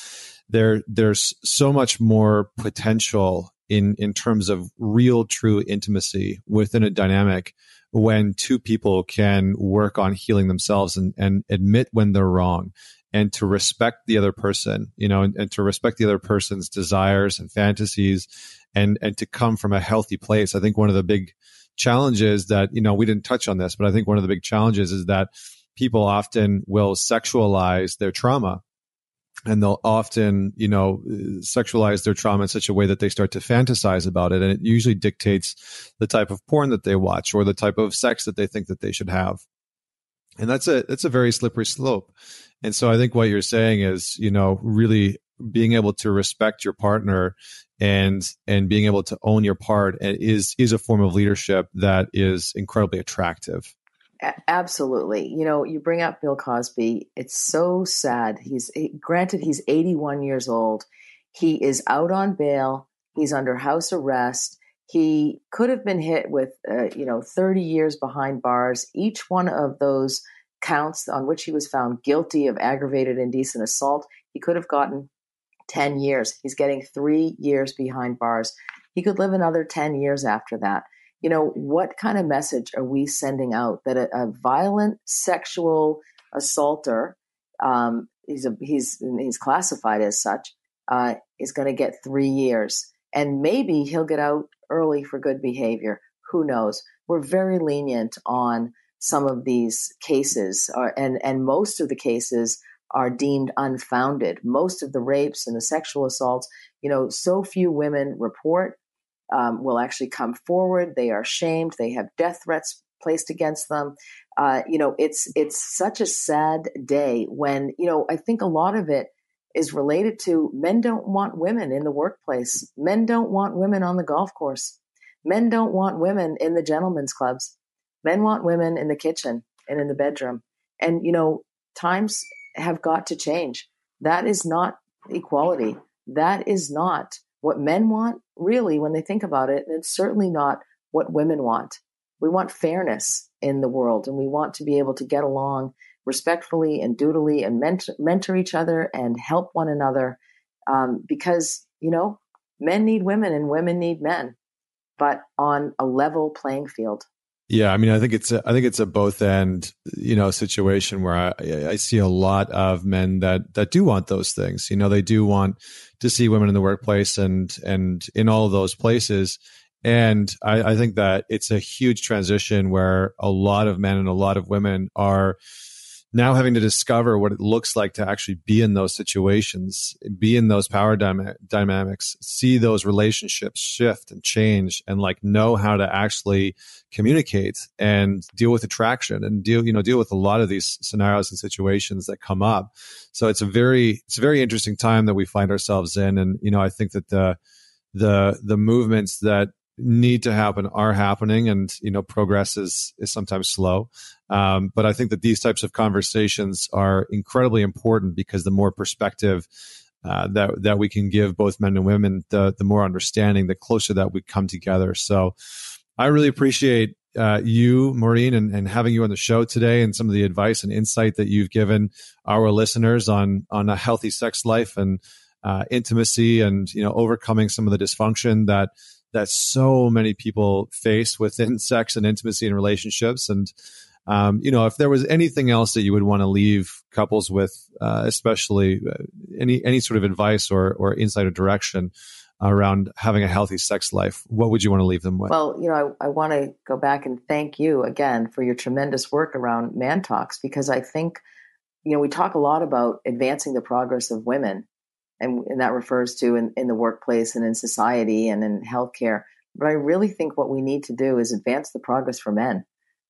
there there's so much more potential in in terms of real true intimacy within a dynamic when two people can work on healing themselves and, and admit when they're wrong and to respect the other person you know and, and to respect the other person's desires and fantasies and and to come from a healthy place i think one of the big challenges that you know we didn't touch on this but i think one of the big challenges is that people often will sexualize their trauma and they'll often, you know, sexualize their trauma in such a way that they start to fantasize about it. And it usually dictates the type of porn that they watch or the type of sex that they think that they should have. And that's a, that's a very slippery slope. And so I think what you're saying is, you know, really being able to respect your partner and, and being able to own your part is, is a form of leadership that is incredibly attractive absolutely. You know, you bring up Bill Cosby. It's so sad. He's granted he's 81 years old. He is out on bail. He's under house arrest. He could have been hit with, uh, you know, 30 years behind bars. Each one of those counts on which he was found guilty of aggravated indecent assault, he could have gotten 10 years. He's getting three years behind bars. He could live another 10 years after that you know, what kind of message are we sending out that a, a violent sexual assaulter, um, he's a, he's he's classified as such, uh, is going to get three years, and maybe he'll get out early for good behavior. Who knows? We're very lenient on some of these cases, uh, and and most of the cases are deemed unfounded. Most of the rapes and the sexual assaults, you know, so few women report um, will actually come forward. They are shamed. They have death threats placed against them. Uh, you know, it's it's such a sad day when you know. I think a lot of it is related to men don't want women in the workplace. Men don't want women on the golf course. Men don't want women in the gentlemen's clubs. Men want women in the kitchen and in the bedroom. And you know, times have got to change. That is not equality. That is not what men want, really, when they think about it. And it's certainly not what women want. We want fairness in the world, and we want to be able to get along respectfully and dutifully and mentor, mentor each other and help one another um, because, you know, men need women and women need men, but on a level playing field. Yeah, I mean, I think it's a, I think it's a both end, you know, situation where I, I see a lot of men that that do want those things. You know, they do want to see women in the workplace and and in all those places. And I, I think that it's a huge transition where a lot of men and a lot of women are now having to discover what it looks like to actually be in those situations, be in those power dynamics, see those relationships shift and change, and like know how to actually communicate and deal with attraction and deal, you know, deal with a lot of these scenarios and situations that come up. So it's a very, it's a very interesting time that we find ourselves in, and you know, I think that the the the movements that need to happen are happening and you know progress is is sometimes slow. Um, but i think that these types of conversations are incredibly important because the more perspective uh, that that we can give both men and women the the more understanding the closer that we come together. So i really appreciate uh, you maureen and, and having you on the show today and some of the advice and insight that you've given our listeners on on a healthy sex life and uh, intimacy and you know overcoming some of the dysfunction that that so many people face within sex and intimacy and relationships. And, um, you know, if there was anything else that you would want to leave couples with, uh, especially uh, any, any sort of advice or, or insight or direction around having a healthy sex life, what would you want to leave them with? Well, you know, I, I want to go back and thank you again for your tremendous work around ManTalks because I think, you know, we talk a lot about advancing the progress of women and, and that refers to in, in the workplace and in society and in healthcare. But I really think what we need to do is advance the progress for men.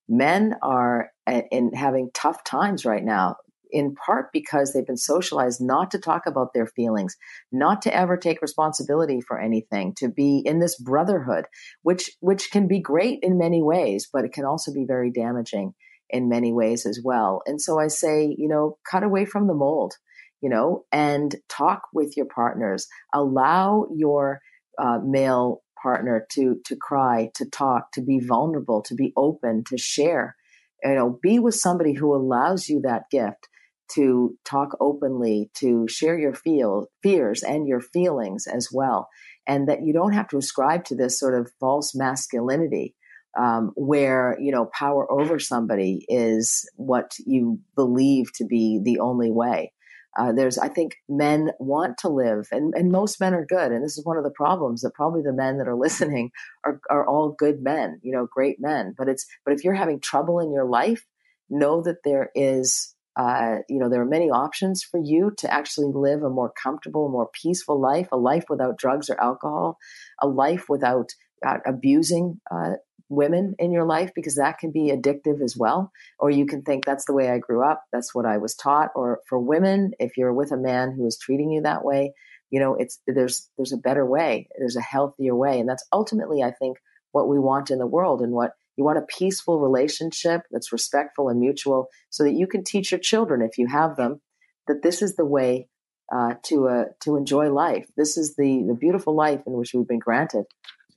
Men are in having tough times right now. in part because they've been socialized not to talk about their feelings, not to ever take responsibility for anything, to be in this brotherhood, which which can be great in many ways, but it can also be very damaging in many ways as well. And so I say, you know, cut away from the mold, you know, and talk with your partners. Allow your uh, male partner to to cry, to talk, to be vulnerable, to be open, to share. You know, be with somebody who allows you that gift to talk openly, to share your feel fears and your feelings as well, and that you don't have to ascribe to this sort of false masculinity. Um, where you know power over somebody is what you believe to be the only way. Uh, there's, I think, men want to live, and, and most men are good. And this is one of the problems that probably the men that are listening are, are all good men, you know, great men. But it's, but if you're having trouble in your life, know that there is, uh, you know, there are many options for you to actually live a more comfortable, more peaceful life, a life without drugs or alcohol, a life without uh, abusing uh, women in your life because that can be addictive as well. Or you can think that's the way I grew up, that's what I was taught. Or for women, if you're with a man who is treating you that way, you know, it's there's there's a better way, there's a healthier way, and that's ultimately, I think, what we want in the world and what you want a peaceful relationship that's respectful and mutual, so that you can teach your children, if you have them, that this is the way uh, to uh, to enjoy life. This is the the beautiful life in which we've been granted,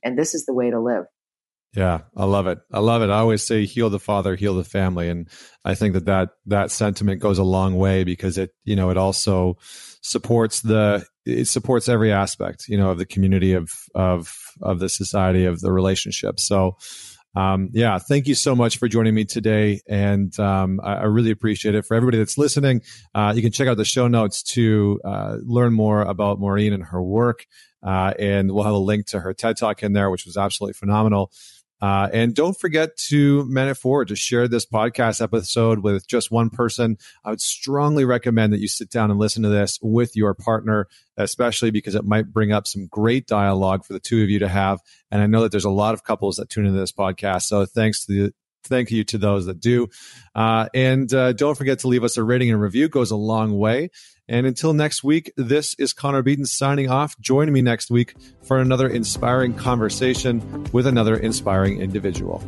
and this is the way to live. Yeah, I love it. I love it. I always say heal the father, heal the family, and I think that that that sentiment goes a long way because it you know it also supports the it supports every aspect you know of the community of of of the society of the relationship. So. Um, yeah, thank you so much for joining me today, and um, I, I, really appreciate it. For everybody that's listening, uh, you can check out the show notes to uh, learn more about Maureen and her work, uh, and we'll have a link to her TED Talk in there, which was absolutely phenomenal. Uh, and don't forget to man it forward to share this podcast episode with just one person. I would strongly recommend that you sit down and listen to this with your partner, especially because it might bring up some great dialogue for the two of you to have. And I know that there's a lot of couples that tune into this podcast. So thanks to the thank you to those that do. Uh, and uh, don't forget to leave us a rating and review, goes a long way. And until next week, this is Connor Beaton signing off. Join me next week for another inspiring conversation with another inspiring individual.